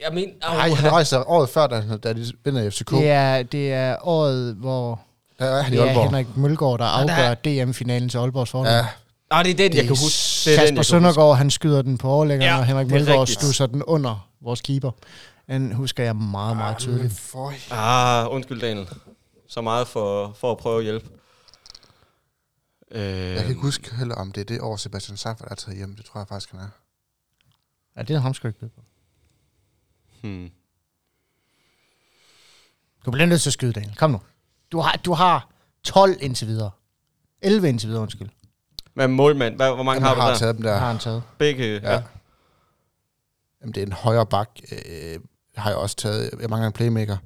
Jeg mener... Nej, han rejste året før, da, da de vinder FCK. Det er, det er året, hvor Der er han i det er. Henrik Mølgaard, der afgør DM-finalen til Aalborgs fordel. Ja, Ah, det er den, jeg kan huske. Det er den, Kasper jeg kan huske. Søndergaard, han skyder den på overlæggeren, Ja, ja, og Henrik det Mølgaard stusser den under vores keeper. Den husker jeg meget, meget tydeligt. For... Ah, undskyld, Daniel. Så meget for, for at prøve at hjælpe. Øh, Jeg kan ikke huske heller, om det er det år, Sebastian Seifert er taget hjem. Det tror jeg faktisk, han er. Ja, det er ham sgu ikke på. Hmm. Du bliver nødt til at skyde, Daniel. Kom nu. Du har, du har 12 indtil videre. 11 indtil videre, undskyld. Men målmand, hvad, hvor mange Jamen, har du har der? taget dem der. Har han taget. Begge, ja. Ja. ja. Jamen, det er en højre bak. Øh, har jeg også taget. Jeg mangler en playmaker.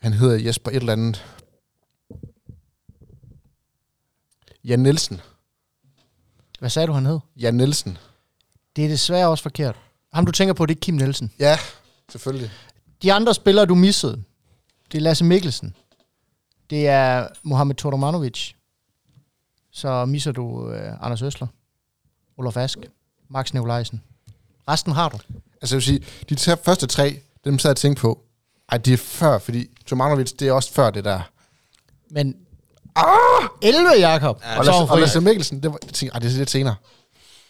Han hedder Jesper et eller andet. Jan Nielsen. Hvad sagde du, han hed? Jan Nielsen. Det er desværre også forkert. Ham, du tænker på, det er Kim Nielsen. Ja, selvfølgelig. De andre spillere, du missede, det er Lasse Mikkelsen. Det er Mohamed Todormanovic. Så misser du uh, Anders Øsler, Olof Ask, Max Nikolajsen. Resten har du. Altså jeg vil sige, de tre, første tre, dem sad jeg og tænkte på, ej, det er før, fordi Tomanovic, det er også før det der. Men... Ah! 11, Jakob. Og Ja, Lasse, og Lasse Mikkelsen, det var, jeg tænkte, ej, det er lidt senere.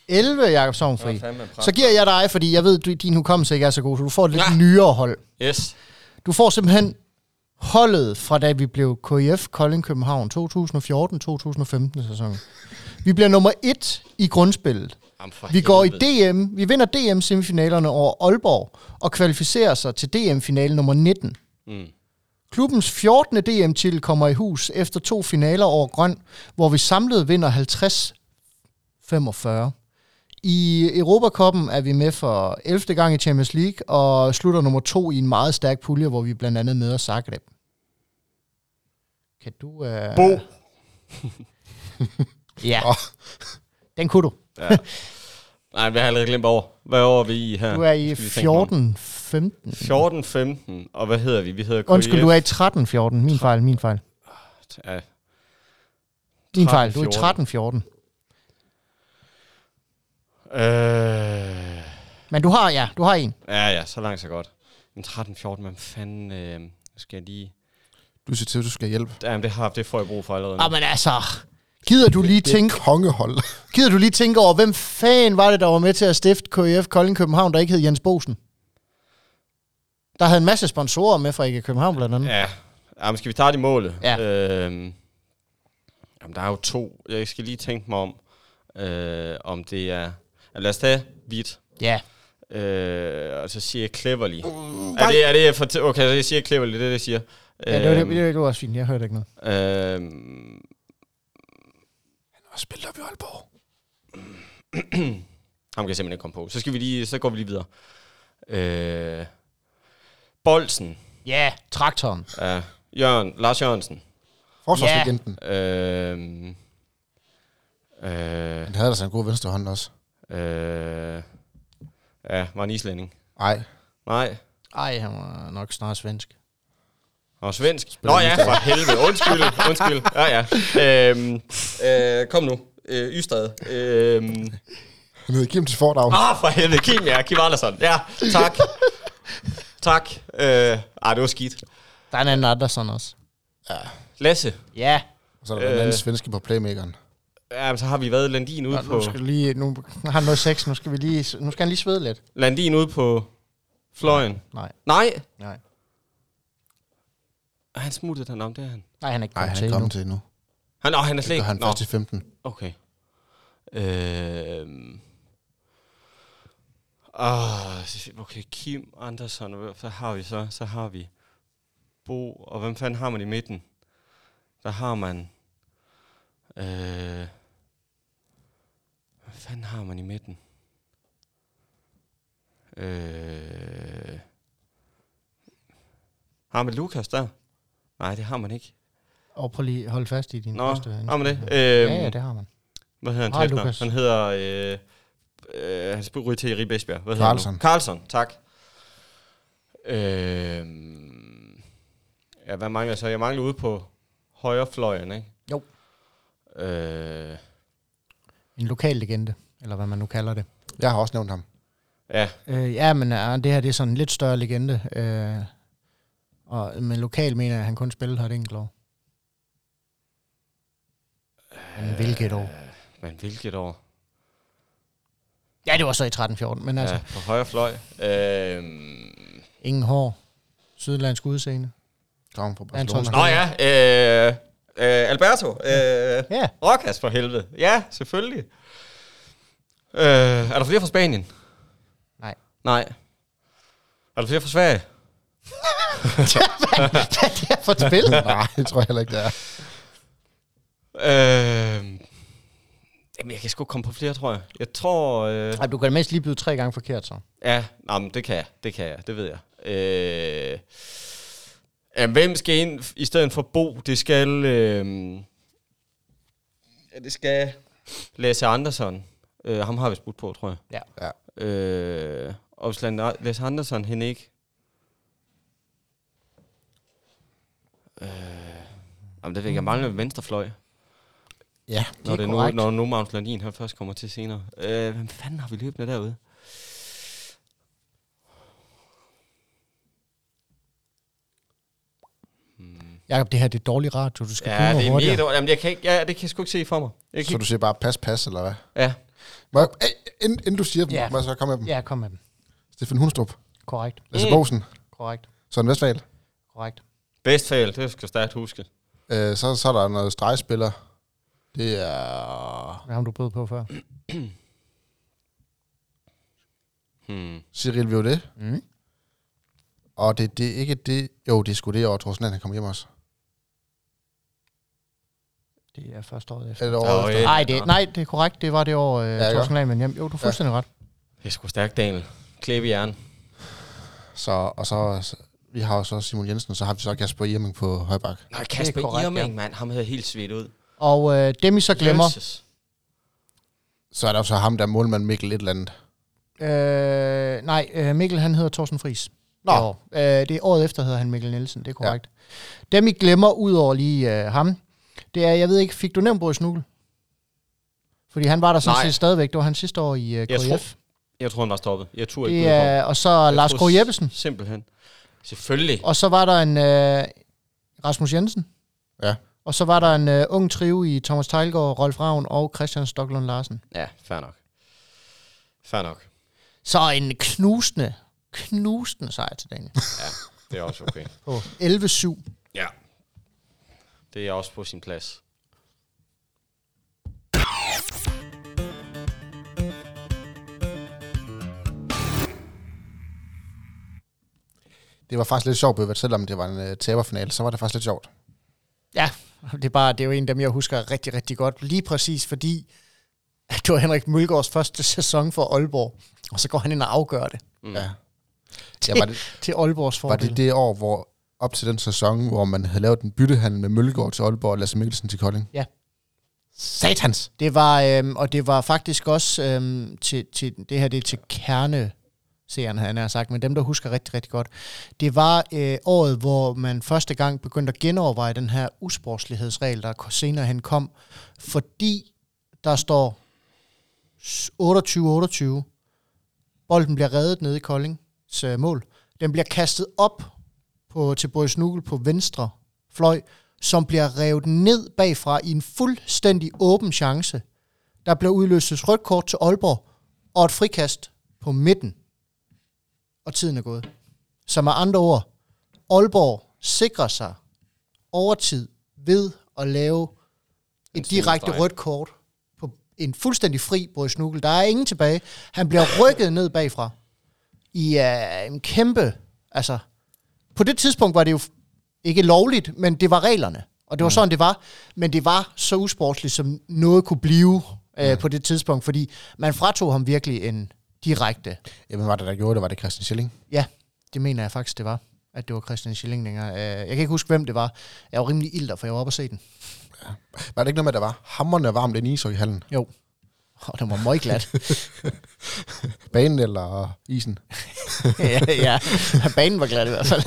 11, Jakob Sovnfri. Så giver jeg dig, fordi jeg ved, du- din hukommelse ikke er så god, så du får et lidt Ja. nyere hold. Yes. Du får simpelthen holdet fra da vi blev KIF Kolding København 2014-2015 sæson. Vi bliver nummer et i grundspillet. Jamen Vi går i. DM, vi vinder DM-semifinalerne over Aalborg og kvalificerer sig til DM-finale nummer 19. Mm. Klubbens 14. DM-titel kommer i hus efter to finaler over Grøn, hvor vi samlet vinder 50-45. I Europacupen er vi med for 11. gang i Champions League og slutter nummer to i en meget stærk pulje, hvor vi blandt andet møder Zagreb. Kan du... Uh... Bo. Ja, den kunne du. Ja. Nej, vi har allerede glemt over. Hvad år er vi i her? Du er i Skal vi tænke mig om? 14-15. 14-15, og hvad hedder vi? Vi hedder KIF. Undskyld, du er i 13-14. Min fejl, min fejl. Ja, Min fejl, du 13-14. er i 13-14. Øh, Men du har, ja, du har en. ja, ja, så langt så godt. Men 13-14, man fanden øh, skal jeg lige... Du siger til, at du skal hjælpe. Jamen, det, har, det får jeg brug for allerede nu. Ah, men altså, gider du lige Det tænke, kongehold. gider du lige tænke over, hvem fanden var det, der var med til at stifte KIF Kolding København, der ikke hed Jens Bosen? Der havde en masse sponsorer med fra ikke København blandt andet. Ja, jamen, skal vi starte i målet? Ja. Øhm, jamen, der er jo to. Jeg skal lige tænke mig om, øh, om det er... Ja, lad os tage Hvidt. Ja. Øh, og så siger jeg Cleverly. er, det, er det for Okay, så jeg siger Cleverly, det er det, jeg siger. ja det, var, det, Øhm, det, det var også fint. Jeg hørte ikke noget. øhm, Og spiller vi Aalborg. ham kan jeg simpelthen ikke komme på. Så, skal vi lige, så går vi lige videre. Øh, Bolsen. Ja, traktoren. Ja. Jørgen, Lars Jørgensen. Forsvarslegenden. Øh, øh, Han havde altså en god venstre hånd også. øh, ja, var en islænding. Nej. Nej, Ej, han var nok snart svensk. Og svensk. Nå ja, for helvede. Undskyld, undskyld. Ja, ja. Øhm, øh, kom nu. Øh, Ystad. Øhm. Han hedder Kim til fordrag. Ah, for helvede. Kim, ja. Kim Andersen. Ja, tak. tak. Øh, ah, det var skidt. Der er en anden Andersen også. Lasse. Ja. Og så er der den anden Øh. svenske på playmakeren. Ja, men så har vi været Landin ude Nå, på... nu skal lige, nu har han noget sex, nu skal vi lige, nu skal han lige svede lidt. Landin ude på fløjen. Nej, Nej. nej. Er han smuttet den om, det er han. Nej, han er ikke Nej, kommet han til er endnu. kommet til nu. Han, åh, han er Det slet gør ikke... han Nå, først i 15. okay. Øhm. Ah, okay, Kim Andersen, og hvad har vi så? Så har vi Bo, og hvem fanden har man i midten? Der har man... Øh, hvad fanden har man i midten? Øh, har man Lukas der? Nej, det har man ikke. Og prøv lige at holde fast i din Nå, første. har man det? Ja, Øhm, ja, det har man. Hvad hedder han til? Lukas. Han hedder... Øh, øh, han spiller til i Ribe Esbjerg. Hvad hedder han? Carlson. Carlson, tak. Øh, ja, hvad mangler jeg så? Jeg mangler ude på højre fløjen, ikke? Jo. Øh, En lokal legende, eller hvad man nu kalder det. Jeg har også nævnt ham. ja, Øh, ja, men ja, det her det er sådan en lidt større legende. Øh, og med lokal mener jeg, at han kun spillede her et enkelt år. Men hvilket år? men hvilket år? Ja, det var så i 13-14, men altså, Ja, på højre fløj. Øh, ingen hår. Sydlandsk udseende. Kom fra Barcelona. nå ja, øh, øh, Alberto. Øh, Ja, Rokas for helvede. Ja, selvfølgelig. Øh, er der flere fra Spanien? Nej. Nej. Er der flere fra Sverige? hvad er det her for et spil? Nej, det tror jeg heller ikke, det er. Øh, jamen, jeg kan sgu komme på flere, tror jeg. Jeg tror... Øh, Ej, du kan mindst lige byde tre gange forkert, så. ja, nej, men det kan jeg. Det kan jeg. Det ved jeg. Øh, jamen, hvem skal ind i stedet for Bo? Det skal... Øh, ja, det skal Lasse Andersson. Øh, ham har vi spurgt på, tror jeg. Ja. Ja. Øh, og hvis Lasse Andersson, han ikke... Øh, jamen, det fik jeg mm. mangle venstrefløj. Ja, det når det er nu, Når nu Magnus Landin han først kommer til senere. Øh, hvem fanden har vi løbende derude? Hmm. Jakob, det her det er dårlig radio, du skal ja, det er hurtigere. Mega Jamen, jeg kan ikke, ja, det kan jeg sgu ikke se for mig. Jeg så du siger bare pas, pas, eller hvad? Ja. Må jeg, inden, inden, du siger dem, ja. må jeg så komme med dem? Ja, kom med dem. Stefan Hundstrup. Korrekt. Lasse mm. Bosen. Korrekt. Søren Vestfald. Korrekt. Fejl, det skal jeg stærkt huske. Øh, så, så er der noget stregspiller. Det er Hvad har du bød på før? Hmm. Cyril Violet. Mm. Og det, det er ikke det... Jo, det er sgu det år, Thorsten han kommer hjem også. Det er første året efter. Er det året Nå, efter? ja. Nej, det, nej, det er korrekt. Det var det år, øh, Ja, ja? Thorsten Lahmann hjem. Jo, du er fuldstændig ret. Det er sgu stærkt, Daniel. Klæbe i hjernen. Så, og så, vi har jo så Simon Jensen, og så har vi så Kasper Irming på højbak. Nej, Kasper korrekt, Irming, ja. mand. Ham havde helt svedt ud. Og øh, dem, I så glemmer, Jesus. Så er der så ham, der er målmand Mikkel et eller andet. øh, nej, øh, Mikkel han hedder Thorsten Friis. Nå. Det år. Øh, det er året efter hedder han Mikkel Nielsen, det er korrekt. Ja. Dem, I glemmer ud over lige øh, ham, det er, jeg ved ikke, fik du nævnt Boris Nugel? Fordi han var der sådan set stadigvæk. Det var hans sidste år i øh, Jeg KF. tror, jeg tror, han var stoppet. Jeg turde ikke det byde på ham. er, og så Lars tror K. Jeppesen. Simpelthen. Selvfølgelig. Og så var der en øh, Rasmus Jensen. Ja. Og så var der en øh, ung trio i Thomas Teilgaard, Rolf Ravn og Christian Stoklund Larsen. Ja, fair nok. Fair nok. Så en knusende, knusende sejr til Daniel. Ja, det er også okay. På 11-7. ja. Det er også på sin plads. Det var faktisk lidt sjovt, Bøbert, selvom det var en uh, taberfinale, så var det faktisk lidt sjovt. Ja, det er, bare, det er jo en af dem, jeg husker rigtig, rigtig godt. Lige præcis fordi, at det var Henrik Mølgaards første sæson for Aalborg. Og så går han ind og afgør det Mm. Ja. til, Ja, var det, til Aalborgs var fordel. det det år, hvor op til den sæson, hvor man havde lavet en byttehandel med Mølgaard til Aalborg og Lasse Mikkelsen til Kolding? Ja. Satans! Det var, øhm, og det var faktisk også øhm, til, til, det her det er til kerne seerne, havde jeg sagt, men dem, der husker rigtig, rigtig godt. Det var øh, året, hvor man første gang begyndte at genoverveje den her usportslighedsregel, der senere hen kom, fordi der står 28-28. Bolden bliver reddet nede i Koldings øh, mål. Den bliver kastet op på, til Boris Nugel på venstre fløj, som bliver revet ned bagfra i en fuldstændig åben chance. Der bliver udløst et rødt kort til Aalborg, og et frikast på midten. Og tiden er gået. Så med andre ord, Aalborg sikrer sig overtid ved at lave et direkte rødt kort på en fuldstændig fri Boris Nugel. Der er ingen tilbage. Han bliver rykket ned bagfra i uh, en kæmpe... Altså, på det tidspunkt var det jo ikke lovligt, men det var reglerne. Og det var sådan, det var. Men det var så usportsligt, som noget kunne blive uh, på det tidspunkt, fordi man fratog ham virkelig en direkte... Jamen, var det, der gjorde det? Var det Christian Schilling? Ja, det mener jeg faktisk, det var. At det var Christian Schilling længere. Uh, jeg kan ikke huske, hvem det var. Jeg var rimelig ilter, for jeg var oppe og se den. Var det ikke noget med, at der var hammerne varmt inde i ishockeyhallen? Jo. Og den var meget glat. Banen eller isen? ja, ja, banen var glat i hvert fald.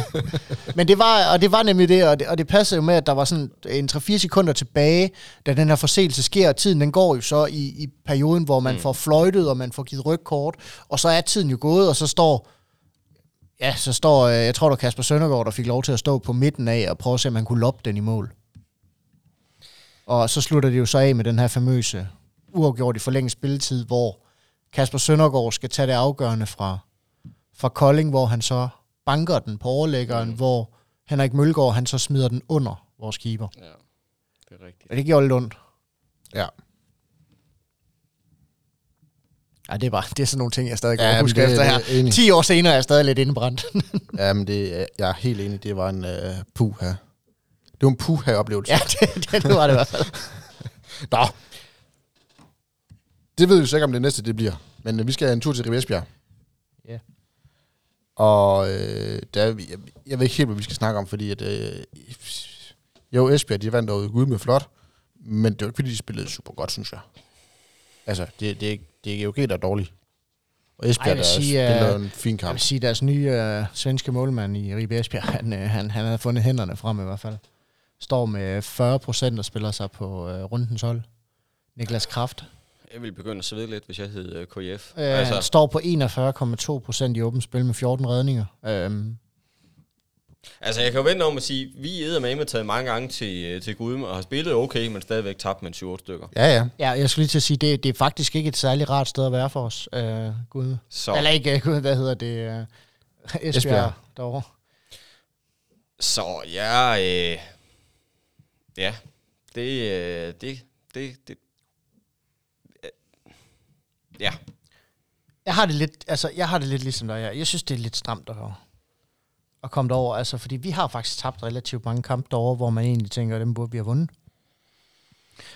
Men det var, og det var nemlig det, og det, og det passede jo med, at der var sådan en 3-4 sekunder tilbage, da den her forseelse sker, og tiden den går jo så i, i perioden, hvor man mm. får fløjtet, og man får givet rødt kort, og så er tiden jo gået, og så står, ja, så står, øh, jeg tror, der Kasper Søndergaard, der fik lov til at stå på midten af, og prøve at se, om man kunne loppe den i mål. Og så slutter det jo så af med den her famøse uafgjort i forlænget spilletid, hvor Kasper Søndergaard skal tage det afgørende fra, fra Kolding, hvor han så banker den på overlæggeren, mm. hvor Henrik Mølgaard, han så smider den under vores keeper. Ja, det er rigtigt. Og det gjorde lidt ondt. Ja. Ja, det er, bare, det er sådan nogle ting, jeg stadig kan Ja, huske det- efter det her. er enig. 10 år senere er jeg stadig lidt indebrændt. Ja, men det, jeg er helt enig. Det var en uh, puha. Det var en puha-oplevelse. ja, det, det, det var det i hvert fald. Nå. Det ved vi så ikke, om det næste det bliver. Men øh, vi skal en tur til Rivesbjerg. Ja. Og øh, der, er jeg, jeg ved ikke helt, hvad vi skal snakke om, fordi at, øh, jo, Esbjerg, de vandt over Gud med flot, men det var ikke, fordi de spillede super godt, synes jeg. Altså, det, det, er det er jo ikke der er dårligt. Og Esbjerg, jeg der sige, spiller øh, en fin Jeg kamp. vil sige, deres nye øh, svenske målmand i Ribe Esbjerg, han, øh, han, han havde fundet hænderne frem i hvert fald. Står med 40 procent og spiller sig på øh, rundens hold. Niklas Kraft. Jeg ville begynde at svede lidt, hvis jeg hed uh, KF. Øh, altså. Han står på 41,2 procent i åbent spil med 14 redninger. Øhm, Altså, jeg kan jo vente om at sige, vi er med taget mange gange til, øh, til Gudme, og har spillet okay, men stadigvæk tabt med 7 stykker. Ja, ja. Ja, jeg skulle lige til at sige, det, det er faktisk ikke et særligt rart sted at være for os. Øh, Gud. Så, Eller ikke, øh, Gud, hvad hedder det? Øh, Esbjerg, Esbjerg. derovre. så ja, øh, ja, det, øh, det, det, det, øh, ja, Jeg har det lidt, altså, jeg har det lidt ligesom dig. Jeg, jeg synes, det er lidt stramt at, at komme derover. Altså, fordi vi har faktisk tabt relativt mange kampe derovre, hvor man egentlig tænker, at dem burde vi have vundet.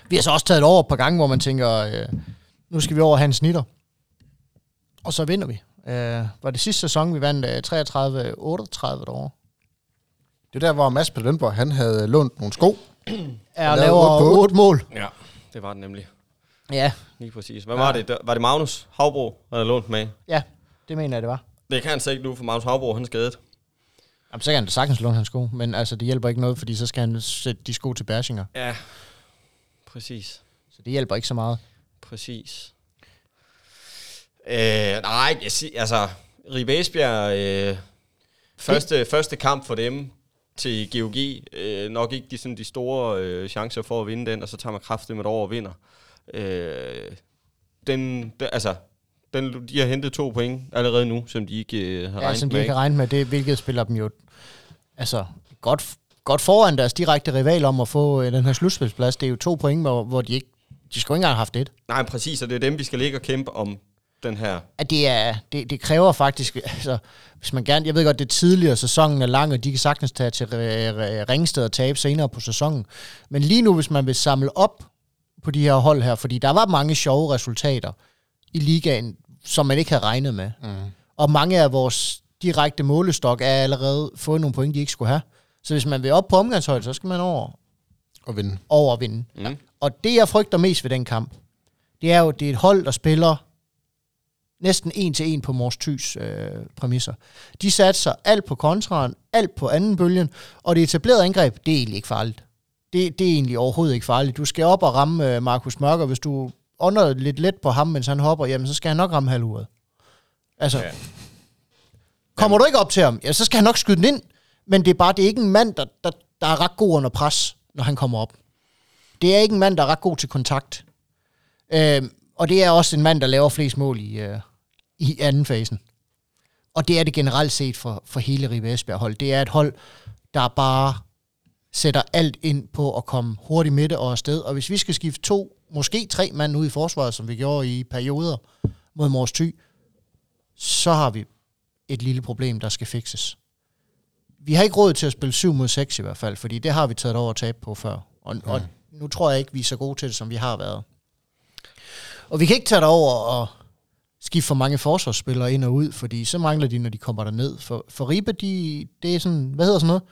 Vi har så også taget det over et par gange, hvor man tænker, øh, nu skal vi over og have en snitter. Og så vinder vi. Øh, var det sidste sæson, vi vandt øh, 33-38 derovre. Det er der, hvor Mads Peter Lønborg, han havde lånt nogle sko. Er Og laver otte på 8 mål. ja, det var det nemlig. Ja, Lige præcis. Hvad var det? Var det Magnus Havbro, der havde lånt med? ja, det mener jeg, det var. Det kan han så ikke nu, for Magnus Havbro, han er skadet. Jamen, så kan han sagtens låne hans sko, men altså, det hjælper ikke noget, fordi så skal han sætte de sko til Bersinger. Ja, præcis. Så det hjælper ikke så meget. Præcis. Øh, nej, jeg siger, altså, Ribe Esbjerg, øh, første, første kamp for dem til GOG, øh, nok ikke de, sådan, de store øh, chancer for at vinde den, og så tager man kraftigt med over og vinder. Øh, den, den, altså, den, de har hentet to point allerede nu, som de ikke øh, har Ja, regnet som de med. ikke har regnet med, det, hvilket spiller dem jo altså, godt, godt foran deres direkte rival om at få øh, den her slutspilsplads. Det er jo to point, hvor, hvor de ikke de skulle ikke engang have haft et. Nej, præcis, og det er dem, vi skal ligge og kæmpe om den her. At det, er, det, det kræver faktisk, altså, hvis man gerne, jeg ved godt, det er tidligere, sæsonen er lang, og de kan sagtens tage til øh, Ringsted og tabe senere på sæsonen. Men lige nu, hvis man vil samle op på de her hold her, fordi der var mange sjove resultater i ligaen, som man ikke havde regnet med. Mm. Og mange af vores direkte målestok er allerede fået nogle point, de ikke skulle have. Så hvis man vil op på omgangshøjde, så skal man over, Og vinde. over at vinde. Mm. Og det, jeg frygter mest ved den kamp, det er jo, det er et hold, der spiller næsten en til en på Mors Thys øh, præmisser. De satser alt på kontraen, alt på anden bølgen, og det etablerede angreb, det er egentlig ikke farligt. Det, det er egentlig overhovedet ikke farligt. Du skal op og ramme øh, Markus Mørker. Hvis du ånder lidt let på ham, mens han hopper, jamen så skal han nok ramme halvuret. Altså, Ja. kommer du ikke op til ham, ja, så skal han nok skyde den ind. Men det er bare, det er ikke en mand, der, der, der er ret god under pres, når han kommer op. Det er ikke en mand, der er ret god til kontakt. Øhm, og det er også en mand, der laver flest mål i, øh, i anden fasen. Og det er det generelt set for, for hele Ribe Esbjerg hold. Det er et hold, der bare sætter alt ind på at komme hurtigt midte og afsted. Og hvis vi skal skifte to, måske tre mand ud i forsvaret, som vi gjorde i perioder mod Mors Thy, så har vi et lille problem, der skal fikses. Vi har ikke råd til at spille 7 mod 6 i hvert fald, fordi det har vi taget over at tabe på før. Og, mm. og nu tror jeg ikke, vi er så gode til det, som vi har været. Og vi kan ikke tage det over og skifte for mange forsvarsspillere ind og ud, fordi så mangler de, når de kommer derned. For, for Ribe, de, det er sådan, hvad hedder sådan noget?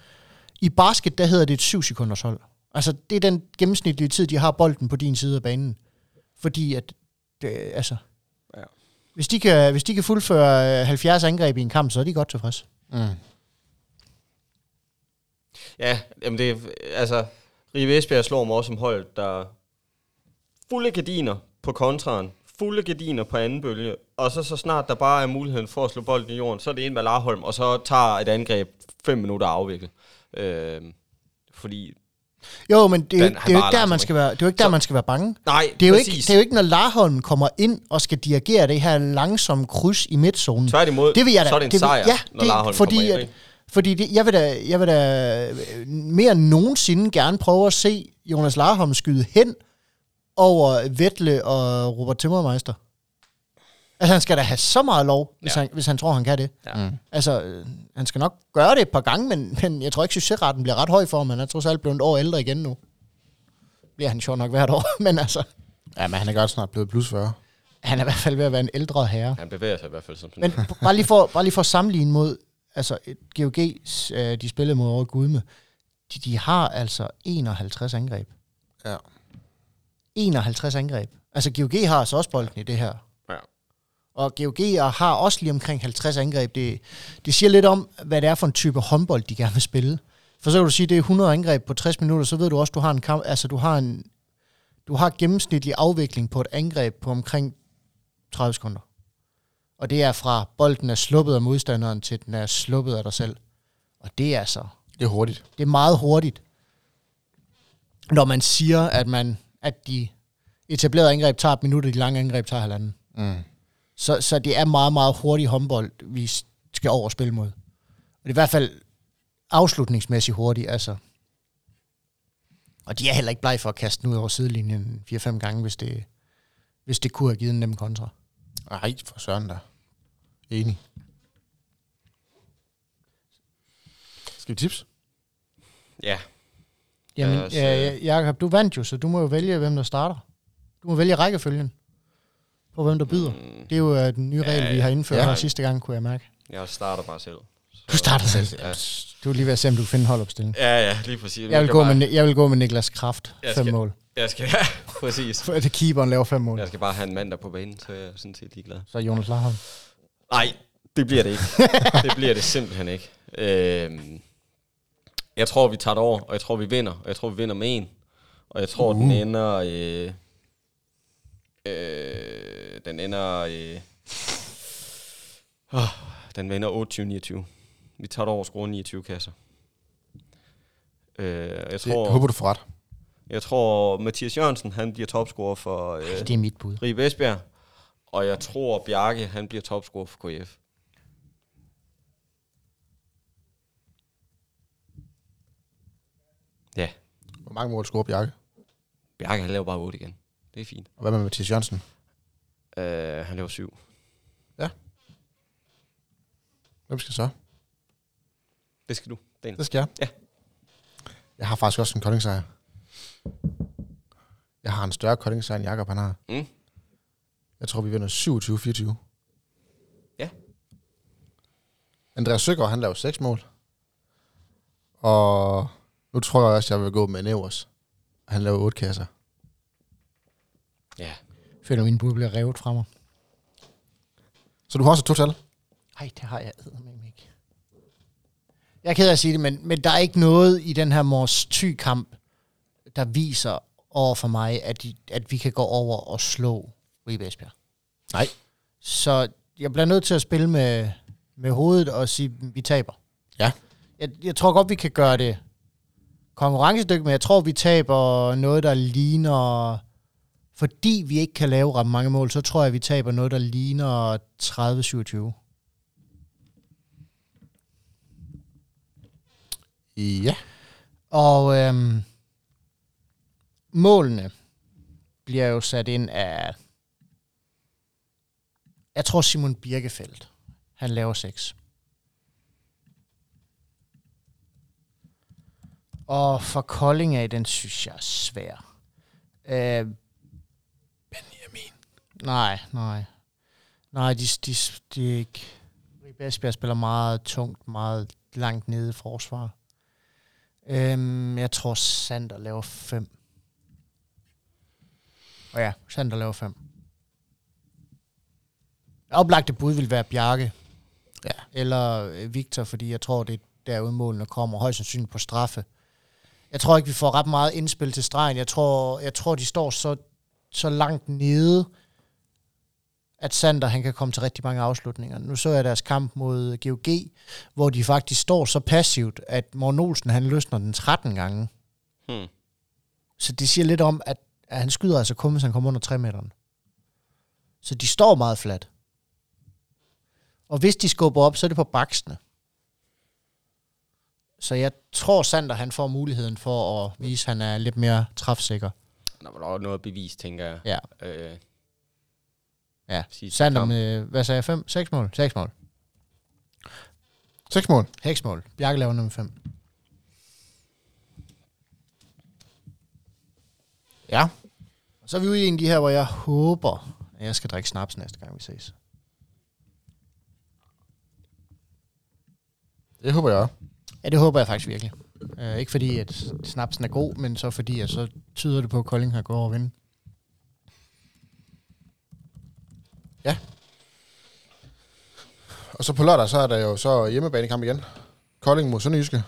I basket, der hedder det et 7 sekunders hold. Altså, det er den gennemsnitlige tid, de har bolden på din side af banen. Fordi at, det, altså, Ja. hvis de, kan, hvis de kan fuldføre øh, 70 angreb i en kamp, så er de godt tilfreds. Mm. Ja, jamen det er, altså, Rive Esbjerg slår mig også som hold, der fulde gardiner på kontraen, fulde gardiner på anden bølge, og så så snart der bare er muligheden for at slå bolden i jorden, så er det ind med Larholm, og så tager et angreb fem minutter at afvikle. Øh, fordi, Jo, men det er Den det er jo ikke der, man skal være, det er jo ikke der, Så- man skal være bange. nej, Det er, jo ikke, det er jo ikke, når Larholm kommer ind og skal dirigere det her langsomme kryds i midtzonen. Tværtimod, Det vil jeg da, så er det en det vil, sejr, ja, når det, Larholm fordi, kommer ind. at, fordi det, jeg, vil da, jeg vil da øh, mere end nogensinde gerne prøve at se Jonas Larholm skyde hen over Vettle og Robert Timmermeister. Altså, han skal da have så meget lov, hvis, Ja. han, hvis han tror, han kan det. Ja. Mm. Altså, øh, han skal nok gøre det et par gange, men, men jeg tror ikke, succesretten bliver ret høj for ham. Han er trods alt blevet et år ældre igen nu. Bliver han sjovt nok hvert år, men altså, Ja, men han er godt snart blevet plus 40. han er i hvert fald ved at være en ældre herre. Han bevæger sig i hvert fald som sådan. Men bare lige for, bare lige for at sammenligne mod, altså GOG, øh, de spillede mod over Gudme, de, de har altså 51 angreb. Ja. 51 angreb. Altså GOG har altså også bolden i det her. Og GOG har også lige omkring 50 angreb. Det, det siger lidt om, hvad det er for en type håndbold, de gerne vil spille. For så kan du sige, det er 100 angreb på 60 minutter, så ved du også, du har en kamp, altså du har en, du har gennemsnitlig afvikling på et angreb på omkring 30 sekunder. Og det er fra bolden er sluppet af modstanderen, til den er sluppet af dig selv. Og det er altså, Det er hurtigt. det er meget hurtigt. Når man siger, at, man, at de etablerede angreb tager et minut, og de lange angreb tager halvanden. Mm. Så, så det er meget, meget hurtig håndbold, vi skal over og spille mod. Og det er i hvert fald afslutningsmæssigt hurtigt, altså. Og de er heller ikke blege for at kaste den ud over sidelinjen 4-5 gange, hvis det, hvis det kunne have givet en nem kontra. Ej, for søren der. Enig. Skal vi tips? Ja, Jamen, øh, Jacob, du vandt jo, så du må jo vælge, hvem der starter. Du må vælge rækkefølgen på, hvem der byder. Mm, Det er jo uh, den nye Ja, regel, vi har indført ja. sidste gang, kunne jeg mærke. jeg starter bare selv. Så, Du starter selv. Ja, Du er lige ved at se, om du kan finde en holdopstilling. ja, ja lige præcis. Jeg vil, gå med, jeg vil gå med Niklas Kraft. Jeg Fem skal- mål. Jeg skal, ja, præcis. For at keeperen laver fem mål. Jeg skal bare have en mand der på banen, så er jeg sådan set ligeglad. Så er Jonas Larholm. Nej, det bliver det ikke. det bliver det simpelthen ikke. Øhm, jeg tror, vi tager det over, og jeg tror, vi vinder. Og jeg tror, vi vinder med en. Og jeg tror, uh. den ender... Øh, øh, den ender... Øh, oh, den vinder 28-29. Vi tager over og scorer 29 kasser. Øh, jeg, tror, jeg håber, du får ret. jeg tror, Mathias Jørgensen, han bliver topscorer for øh, Det er mit bud. Ribe Esbjerg. Og jeg tror, Bjarke, han bliver topscorer for KF. Ja, Hvor mange mål scorer Bjarke? Bjarke, han laver bare 8 igen. Det er fint. Og hvad med Mathias Jørgensen? Uh, han laver 7. Hvem skal så? Det skal du. Den. Det skal jeg. Ja. Jeg har faktisk også en koldingssejr. Jeg har en større koldingssejr, end Jakob han har. Mm. Jeg tror, vi vinder 27-24. Ja. Andreas Søgaard, han laver 6 mål. Og nu tror jeg også, jeg vil gå med Nevers. Han laver 8 kasser. Føler, min bud bliver revet fra mig. Så du har også et total? Ej, det har jeg eddermame ikke. Jeg er ked af at sige det, men, men der er ikke noget i den her Mors Thy-kamp, der viser over for mig, at, at vi kan gå over og slå Ribe Esbjerg. Nej. Så jeg bliver nødt til at spille med, med hovedet og sige, at vi taber. Ja. Jeg, jeg tror godt, vi kan gøre det konkurrencedygtigt, men jeg tror, vi taber noget, der ligner... Fordi vi ikke kan lave ret mange mål, så tror jeg, vi taber noget, der ligner 30-27. Ja. Og øhm, målene bliver jo sat ind af, jeg tror Simon Birkefeldt, han laver seks. Og for Kolding af, den synes jeg er svær. Øh. Nej, nej. Nej, de, de, de er ikke... Ribe Esbjerg spiller meget tungt, meget langt nede i forsvar. Øhm, jeg tror, Sander laver 5. Og ja, Sander laver 5. Oplagte bud vil være Bjarke. Ja. Eller øh, Victor, fordi jeg tror, det er derude målene kommer. Højst sandsynligt på straffe. Jeg tror ikke, vi får ret meget indspil til stregen. Jeg tror, jeg tror de står så, så langt nede, at Sander han kan komme til rigtig mange afslutninger. Nu så jeg deres kamp mod GOG, hvor de faktisk står så passivt, at Morten Olsen han løsner den 13 gange. Hmm. Så det siger lidt om, at, at han skyder altså kun, hvis han kommer under 3 meteren. Så de står meget fladt. Og hvis de skubber op, så er det på baksene. Så jeg tror, Sander han får muligheden for at vise, at han er lidt mere træfsikker. Der var også noget bevis, tænker jeg. Ja. Øh, Ja. sidste med, hvad sagde jeg, 5? 6 mål? 6 mål. 6 mål. 6 mål. Bjarke laver nummer 5. Ja. Så er vi ude i en af de her, hvor jeg håber, at jeg skal drikke snaps næste gang, vi ses. Det håber jeg også. Ja, det håber jeg faktisk virkelig. Uh, ikke fordi, at snapsen er god, men så fordi, at så tyder det på, at Kolding har gået over at vinde. Og så på lørdag, så er der jo så hjemmebanekamp igen. Kolding mod Sønderjyske.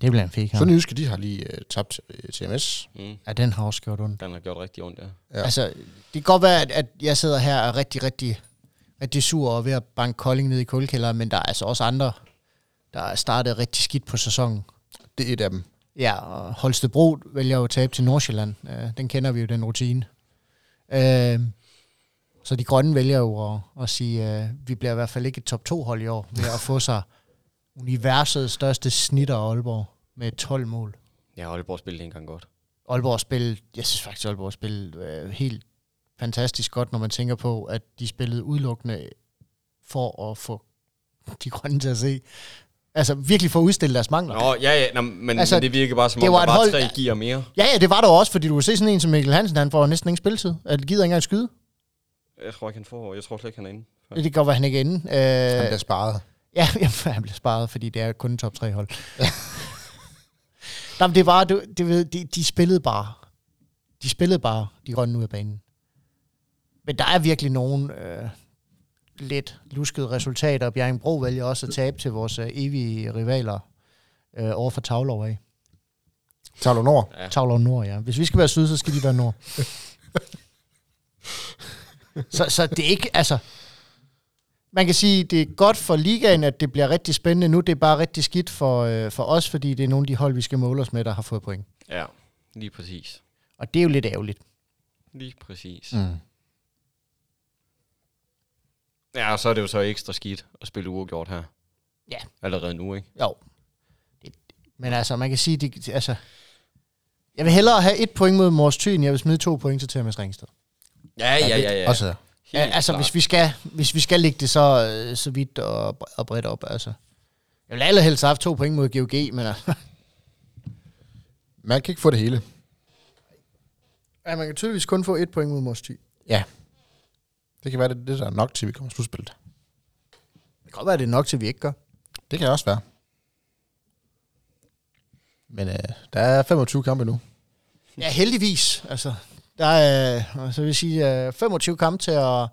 Det bliver en fed kamp. Sønderjyske, de har lige øh, tabt øh, TMS. Mm. Ja, den har også gjort ondt. Den har gjort rigtig ondt, ja. Ja. Ja. Altså, det kan godt være, at, at jeg sidder her og er rigtig, rigtig, rigtig sur og er ved at banke Kolding ned i kuldekælderen, men der er altså også andre der startede rigtig skidt på sæsonen. Det er et af dem. Ja, og Holstebro vælger jo at tabe til Nordsjælland. Øh, den kender vi jo, den rutine. Øh, så de grønne vælger jo at, at sige, at øh, vi bliver i hvert fald ikke et top 2 hold i år, ved at få sig universets største snitter af Aalborg med 12 mål. Ja, Aalborg spillede engang godt. Aalborg spillede, jeg synes faktisk, Aalborg spillede øh, helt fantastisk godt, når man tænker på, at de spillede udelukkende for at få de grønne til at se. Altså virkelig for at udstille deres mangler. Nå, ja, ja, nå, men, Altså, men det virker bare som det om, var der var hold- tre gear mere. Ja, ja, det var der også, fordi du kan se sådan en som Mikkel Hansen, han får næsten ingen spilletid. At gider ikke engang skyde. Jeg tror ikke, han får. Jeg tror slet ikke, han er inde. Det kan godt være, han ikke er inde. Han Øh, bliver sparet. ja, jamen, han bliver sparet, fordi det er kun en top 3 hold. Nå, men det var, det, det, ved, de, de spillede bare. De spillede bare de grønne ud af banen. Men der er virkelig nogle øh, lidt luskede resultater. Bjerringbro vælger også at tabe til vores øh, evige rivaler øh, over for Tavlov af. Tavler Nord. Ja. Tavlov Nord, ja. Hvis vi skal være syd, så skal de være nord. så, så det er ikke, altså... Man kan sige, det er godt for ligaen, at det bliver rigtig spændende nu. Det er bare rigtig skidt for, øh, for os, fordi det er nogle af de hold, vi skal måle os med, der har fået point. Ja, lige præcis. Og det er jo lidt ærgerligt. Lige præcis. Mm. Ja, og så er det jo så ekstra skidt at spille uafgjort her. Ja. Allerede nu, ikke? Jo. Det, men altså, man kan sige, det, altså... Jeg vil hellere have et point mod Mors Thy, end jeg vil smide to point til Thomas Ringsted. Ja, ja, ja, ja. Også Ja, altså, hvis vi, skal, hvis vi skal lægge det så, øh, så vidt og, og bredt op, altså. Jeg vil allerhelst have haft to point mod GOG, men altså, Man kan ikke få det hele. ja, man kan tydeligvis kun få et point mod Mors Thy. Ja. Det kan være, det, er det der er nok til, vi kommer slutspillet. Det kan godt være, det er nok til, vi ikke gør. Det kan også være. Men øh, der er 25 kampe nu. Ja, heldigvis. Altså, der er, så vil jeg sige, øh, 25 kampe til at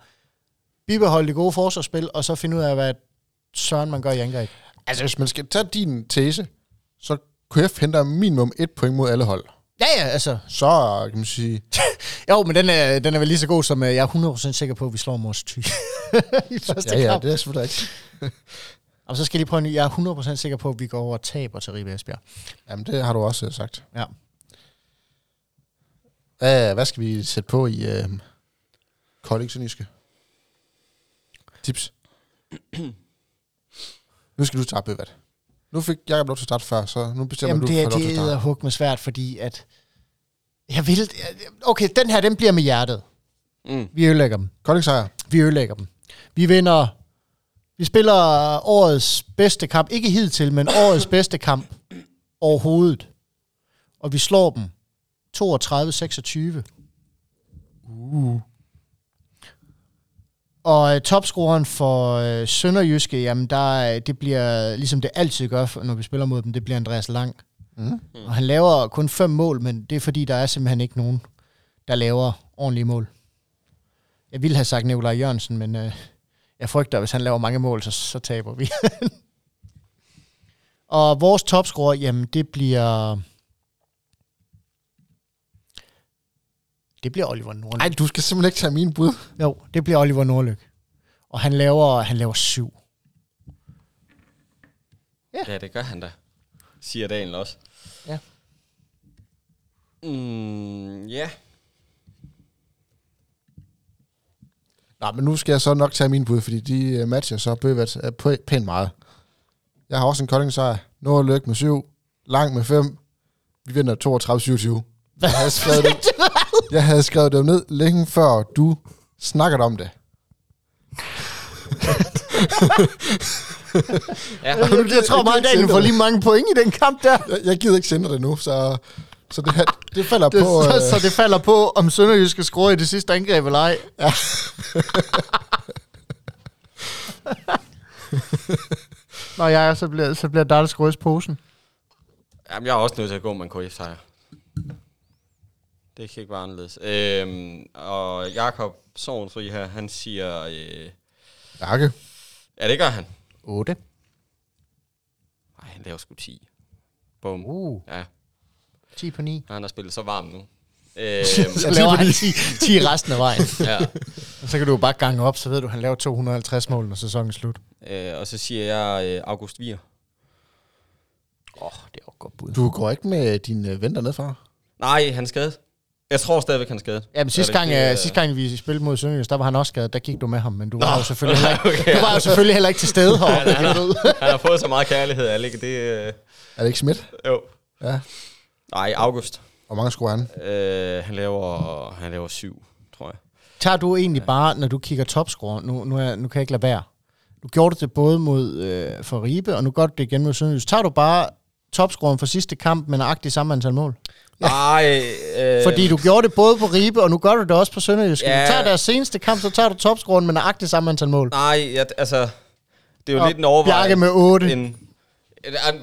bibeholde det gode forsvarsspil, og så finde ud af, hvad søren man gør i angreb. Altså, hvis man skal tage din tese, så KF henter minimum et point mod alle hold. Ja, ja, altså. Så kan man sige, Jo, men den er, den er vel lige så god, som øh, jeg er 100% sikker på, at vi slår Mors Thy. I første ja, ja, kamp. det er selvfølgelig rigtigt. Og så skal jeg lige prøve en ny. Jeg er 100% sikker på, at vi går over og taber til Ribe Esbjerg. Jamen, det har du også øh, sagt. Ja. Hvad, hvad skal vi sætte på i øh, Kolding Sønderjyske? Tips. nu skal du starte, Bøvat. Nu fik Jacob lov til at starte før, så nu bestemmer Jamen, du, det, er- det at er starte. hug med svært, fordi at... Jeg vil... Okay, den her, den bliver med hjertet. Mm. Vi ødelægger dem. Kolding sejr. Vi ødelægger dem. Vi vinder... Vi spiller årets bedste kamp. Ikke hidtil, men årets bedste kamp overhovedet. Og vi slår dem 32-26. Uh. Og øh, topscoreren for øh, Sønderjyske, jamen der, er- det bliver, ligesom det altid gør, når vi spiller mod dem, det bliver Andreas Lang. Mm. Og han laver kun fem mål, men det er fordi, der er simpelthen ikke nogen, der laver ordentlige mål. Jeg ville have sagt Nikolaj Jørgensen, men øh, jeg frygter, at hvis han laver mange mål, så, så taber vi. og vores topscorer, jamen det bliver... Det bliver Oliver Nordlyk. Nej, du skal simpelthen ikke tage min bud. Jo, det bliver Oliver Nordlyk. Og han laver, han laver syv. Ja, det gør han da. Siger Daniel også. Ja. Mm, ja. Nej, men nu skal jeg så nok tage min bud, fordi de øh, matcher så er pæ- pænt meget. Jeg har også en Kolding sejr. Nordlyk med 7. Lang med 5. Vi vinder 32-27. Jeg havde skrevet det, jeg havde skrevet det ned længe før du snakkede om det. Ja. Jeg, jeg tror meget, Daniel får lige mange point i den kamp der. Jeg, jeg gider ikke sende det nu, så, så det, her- det falder Det, på... så, øh, så det falder på, om Sønderjysk skal score i det sidste angreb eller ej. Ja. Nå, jeg så bliver, så bliver der, der skal ryste posen. Jamen, jeg er også nødt til at gå med en KF sejr. Det kan ikke være anderledes. Øhm, og Jakob Sovenfri her, han siger... Øh, Jakke. ja, det gør han. 8. Nej, han laver sgu 10. Bum. Uh, Ja, 10 på 9. han har spillet så varm nu. Øhm, Så laver han 10, 10 resten af vejen. ja. Og så kan du jo bare gange op, så ved du, han laver 250 mål, når sæsonen er slut. Øh, og så siger jeg øh, August Vier. Åh, oh, det er jo godt bud. Du går ikke med dine øh, ven dernede fra? Nej, han er skadet. Jeg tror stadigvæk, han er skadet. Ja, men sidste gang, ikke, øh, øh, sidste gang vi spillede mod Sønderjys, der var han også skadet. Der gik du med ham, men du var Nå. jo selvfølgelig heller ikke, Okay. du var jo selvfølgelig heller ikke til stede heroppe. Han, han, har, han har fået så meget kærlighed, Alec. Det, øh, Er det ikke Schmidt? jo. Ja. Nej, August. Hvor mange scorer han? Øh, han, laver, han laver syv, tror jeg. Tager du egentlig bare, når du kigger topscore, nu, nu, er, nu kan jeg ikke lade være. Du gjorde det både mod øh, for Ribe, og nu gør du det igen mod Sønderjys. Tager du bare topscoren for sidste kamp med nøjagtigt samme antal mål? Nej, øh, Fordi du gjorde det både på Ribe, og nu gør du det også på Sønderjysk. Ja. Du tager deres seneste kamp, så tager du topscoren med nøjagtigt samme antal mål. Nej, jeg, altså... Det er jo Og lidt en overvejelse. Bjarke med 8. En,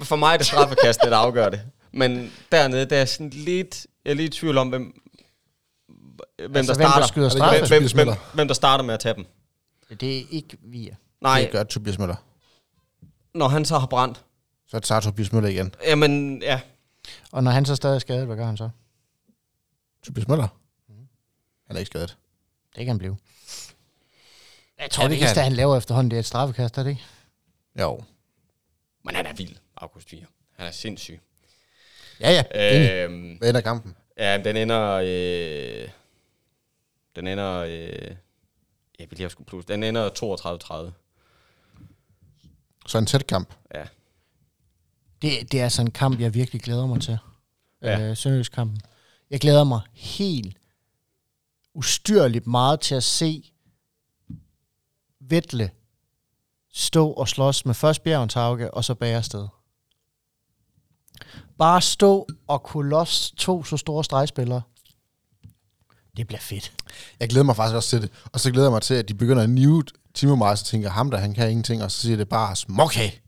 for mig er det straffekastet, der afgør det. Men dernede, der er sådan lidt... Jeg er lidt i tvivl om, hvem, hvem Altså, der hvem der starter. Er straffe? ikke hvem, hvem, hvem, hvem der starter med at tage dem. Det er ikke vi. Nej, Det gør Tobias Møller. når han så har brændt. Så tager Tobias Møller igen. Jamen, ja. Og når han så stadig er skadet, hvad gør han så? Tobias Møller? Han er ikke skadet. Det kan han blive. Jeg tror, Ja, det det, det han. han laver efterhånden, det er et straffekast, er det ikke? Jo. Men han er vild, August 4. Han er sindssyg. Ja, ja. Øhm, Hvad ender kampen? ja, den ender... Øh, den ender... Øh, jeg vil lige have sgu plus. Den ender 32-30. Så en tæt kamp. Ja. Det, det er sådan en kamp, jeg virkelig glæder mig til. Ja. Øh, Sønderjysk-kampen. Jeg glæder mig helt ustyrligt meget til at se Vettle stå og slås med først Bjergentauke og så Bagersted. Bare stå og kunne losse to så store stregspillere. Det bliver fedt. Jeg glæder mig faktisk også til det. Og så glæder jeg mig til, at de begynder at nive Timo Mars og tænker, ham der, han kan ingenting, og så siger det bare smokke.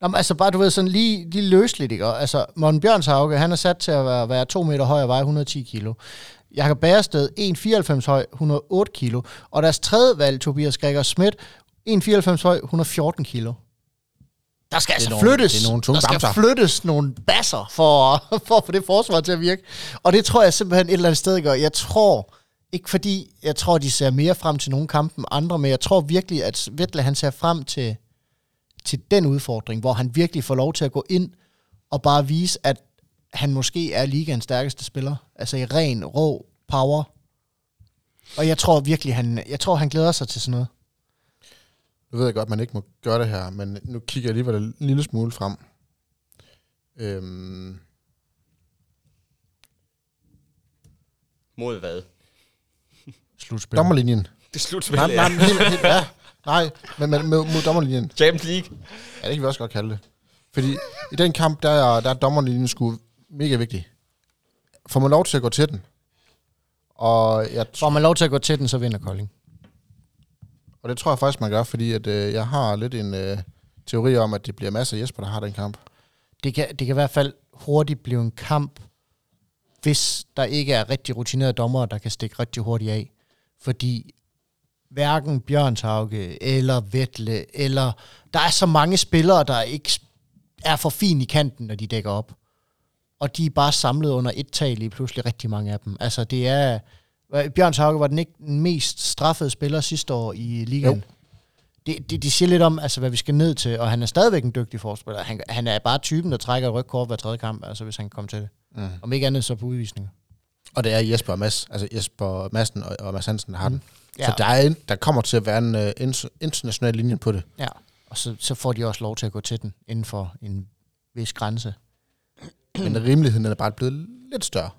Nå, men altså bare, du ved, sådan lige, lige løsligt, ikke? Og, Altså, Morten Bjørnshauge, han er sat til at være, være 2 meter høj og veje 110 kilo. Jakob Bærested, 1,94 høj, 108 kilo. Og deres tredje valg, Tobias Gregor Schmidt, 1,94 høj, 114 kilo. Der skal altså nogle- flyttes, det er nogle der skal flyttes nogle basser for, for at få det forsvar til at virke. Og det tror jeg simpelthen et eller andet sted gør. Jeg tror, ikke fordi jeg tror, de ser mere frem til nogle kampe end andre, men jeg tror virkelig, at Vettel han ser frem til, til den udfordring, hvor han virkelig får lov til at gå ind og bare vise, at han måske er ligaens stærkeste spiller. Altså i ren, rå power. Og jeg tror virkelig, han, jeg tror, han glæder sig til sådan noget. Nu ved jeg godt, at man ikke må gøre det her, men nu kigger jeg alligevel en lille smule frem. Øhm, Mod hvad? Slutspil. dommerlinjen. Det er slutspil, Nej, ja. nej, men helt, helt, ja. Nej, men, men med, mod dommerlinjen. Champions League. Ja, det kan vi også godt kalde det. Fordi i den kamp, der er, der er dommerlinjen sgu mega vigtig. Får man lov til at gå til den? Og, jeg, Får man lov til at gå til den, så vinder Kolding. og det tror jeg faktisk, man gør, fordi at, øh, jeg har lidt en øh, teori om, at det bliver masser af Jesper, der har den kamp. Det kan, det kan i hvert fald hurtigt blive en kamp, hvis der ikke er rigtig rutinerede dommere, der kan stikke rigtig hurtigt af. Fordi hverken Bjørnshauge eller Vettle, eller der er så mange spillere, der ikke er for fin i kanten, når de dækker op. Og de er bare samlet under et tag lige pludselig, rigtig mange af dem. Altså det er... Bjørnshauge var den ikke den mest straffede spiller sidste år i ligaen. Jo. Det, det, de siger lidt om, altså, hvad vi skal ned til, og han er stadigvæk en dygtig forspiller. Han, han er bare typen, der trækker et rødt kort hver tredje kamp, altså hvis han kan komme til det. Mm. Om ikke andet så på udvisninger. Og det er Jesper og Mads, altså Jesper Madsen og, og Mads Hansen, har den. Ja. Så der, er en, der kommer til at være en uh, international linje på det. Ja, og så, så får de også lov til at gå til den inden for en vis grænse. Men rimeligheden er bare blevet lidt større.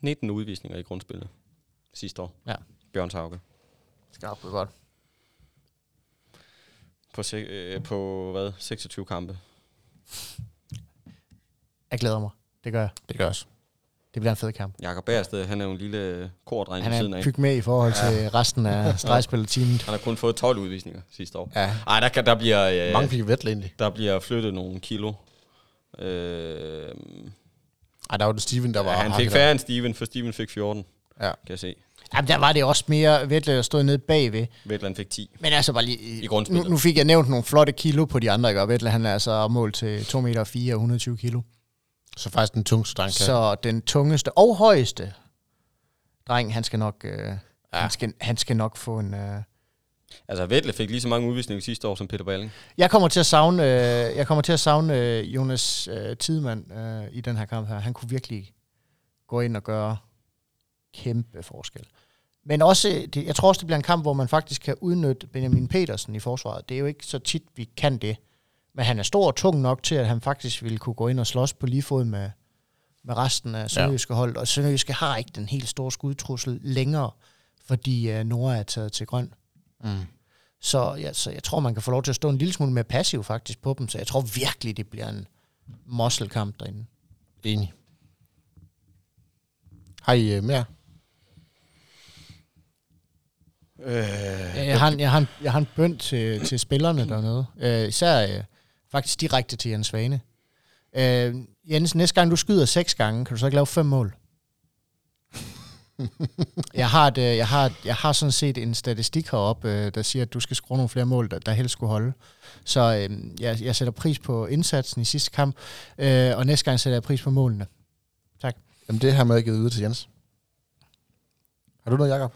19 udvisninger i grundspillet sidste år. Ja. Bjørn Tauke. Skarpt godt. På, se, øh, på hvad? 26 kampe. Jeg glæder mig. Det gør jeg. Det gør også. Det bliver en fed kamp. Jakob Bærsted, han er jo en lille kordreng Han er siden af. en med i forhold til resten af stregspillerteamet. Han har kun fået 12 udvisninger sidste år. Ja. Ej, der, kan, der bliver... Øh, Mange fik Vettel egentlig. Der bliver flyttet nogle kilo. Øh, Ej, der var det Steven, der var... ja, han fik færre end Steven, for Steven fik 14, Ja. kan jeg se. Jamen, der var det også mere Vettel, der stod nede bagved. Vetland fik 10. Men altså bare lige... I grundspillet. Nu, nu fik jeg nævnt nogle flotte kilo på de andre, ikke? Og Vettel, han er altså mål til 2 meter 4 og 120 kilo. Så faktisk den tungste dreng kan. Så den tungeste og højeste dreng, han skal nok, øh, ja. han skal, han skal nok få en, øh, Altså, Vettel fik lige så mange udvisninger sidste år som Peter Balling. Jeg kommer til at savne, øh, jeg kommer til at savne øh, Jonas øh, Tidemand øh, i den her kamp her. Han kunne virkelig gå ind og gøre kæmpe forskel. Men også, det, jeg tror også, det bliver en kamp, hvor man faktisk kan udnytte Benjamin Petersen i forsvaret. Det er jo ikke så tit, vi kan det. Men han er stor og tung nok til, at han faktisk ville kunne gå ind og slås på lige fod med, med resten af Sønderjyske hold. Og Sønderjyske har ikke den helt store skudtrussel længere, fordi uh, Nora er taget til grøn. Mm. Så, ja, så jeg tror, man kan få lov til at stå en lille smule mere passiv faktisk på dem. Så jeg tror virkelig, det bliver en muskelkamp derinde. Enig. Har I uh, mere? Øh, Jeg, jeg, har, en, jeg, har, en, jeg har en bønd til, til spillerne dernede. Uh, især uh, faktisk direkte til Jens Svane. Uh, Jens, næste gang du skyder seks gange, kan du så ikke lave fem mål? jeg, har et, øh, jeg, har, jeg har sådan set en statistik heroppe, øh, der siger, at du skal skrue nogle flere mål, der, der helst skulle holde. Så øh, jeg, jeg sætter pris på indsatsen i sidste kamp, øh, og næste gang sætter jeg pris på målene. Jamen, det har jeg givet ud til Jens. Har du noget, Jacob?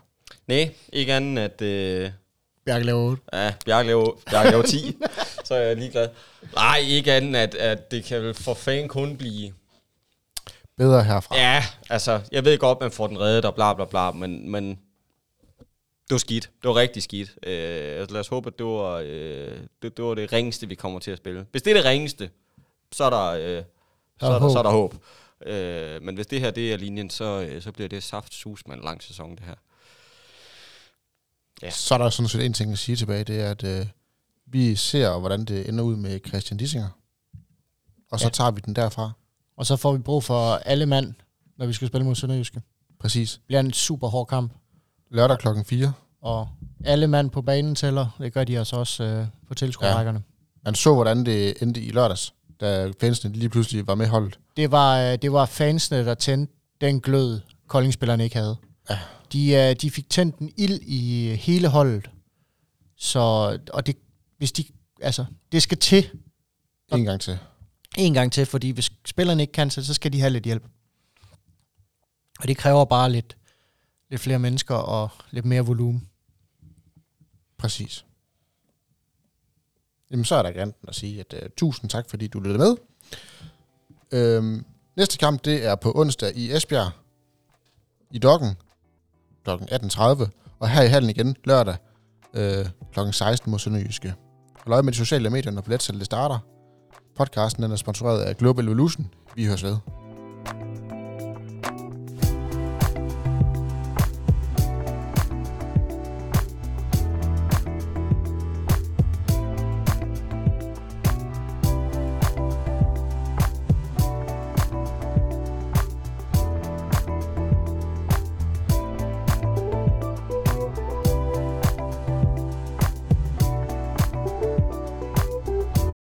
nej, ikke andet at... Øh, Bjarke laver 8. ja, Bjarke laver, Bjarke laver 10, så er jeg ligeglad. Nej, ikke andet at, at det kan vel for fan kun blive... Bedre herfra. Ja, altså, jeg ved godt, man får den reddet og bla bla bla, men, men det var skidt. Det var rigtig skidt. Øh, altså, lad os håbe, at det var, øh, det, det var det ringeste, vi kommer til at spille. Hvis det er det ringeste, så er der, øh, så er der, så er der håb. Øh, men hvis det her det er linjen, så, øh, så bliver det saft sus med en lang sæson, det her. Ja. Så er der sådan set en ting at sige tilbage, det er, at øh, vi ser, hvordan det ender ud med Christian Dissinger. Og så Ja. tager vi den derfra. Og så får vi brug for alle mand, når vi skal spille mod Sønderjyske. Præcis. Det bliver en super hård kamp, Lørdag klokken 4. og alle mand på banen tæller. Det gør de altså også øh, på tilskuerrækkerne. Man så, hvordan det endte i lørdags, da fansene lige pludselig var med holdet. Det var, øh, det var fansene, der tændte den glød, koldingspillerne ikke havde. Ja. De, øh, de fik tændt en ild i hele holdet. Så, og det, hvis de, altså, det skal til En gang til. en gang til, fordi hvis spillerne ikke kan, så så skal de have lidt hjælp. Og det kræver bare lidt, lidt flere mennesker og lidt mere volumen. Præcis. Jamen, så er der gerne at sige, at uh, tusind tak, fordi du lyttede med. Øhm, næste kamp, det er på onsdag i Esbjerg. I Dokken. Kl. 18.30. Og her i hallen igen lørdag øh, kl. 16 mod Sønderjyske. Hold øje med de sociale medier, når billetsalget starter. Podcasten den er sponsoreret af Global Evolution. Vi høres ved.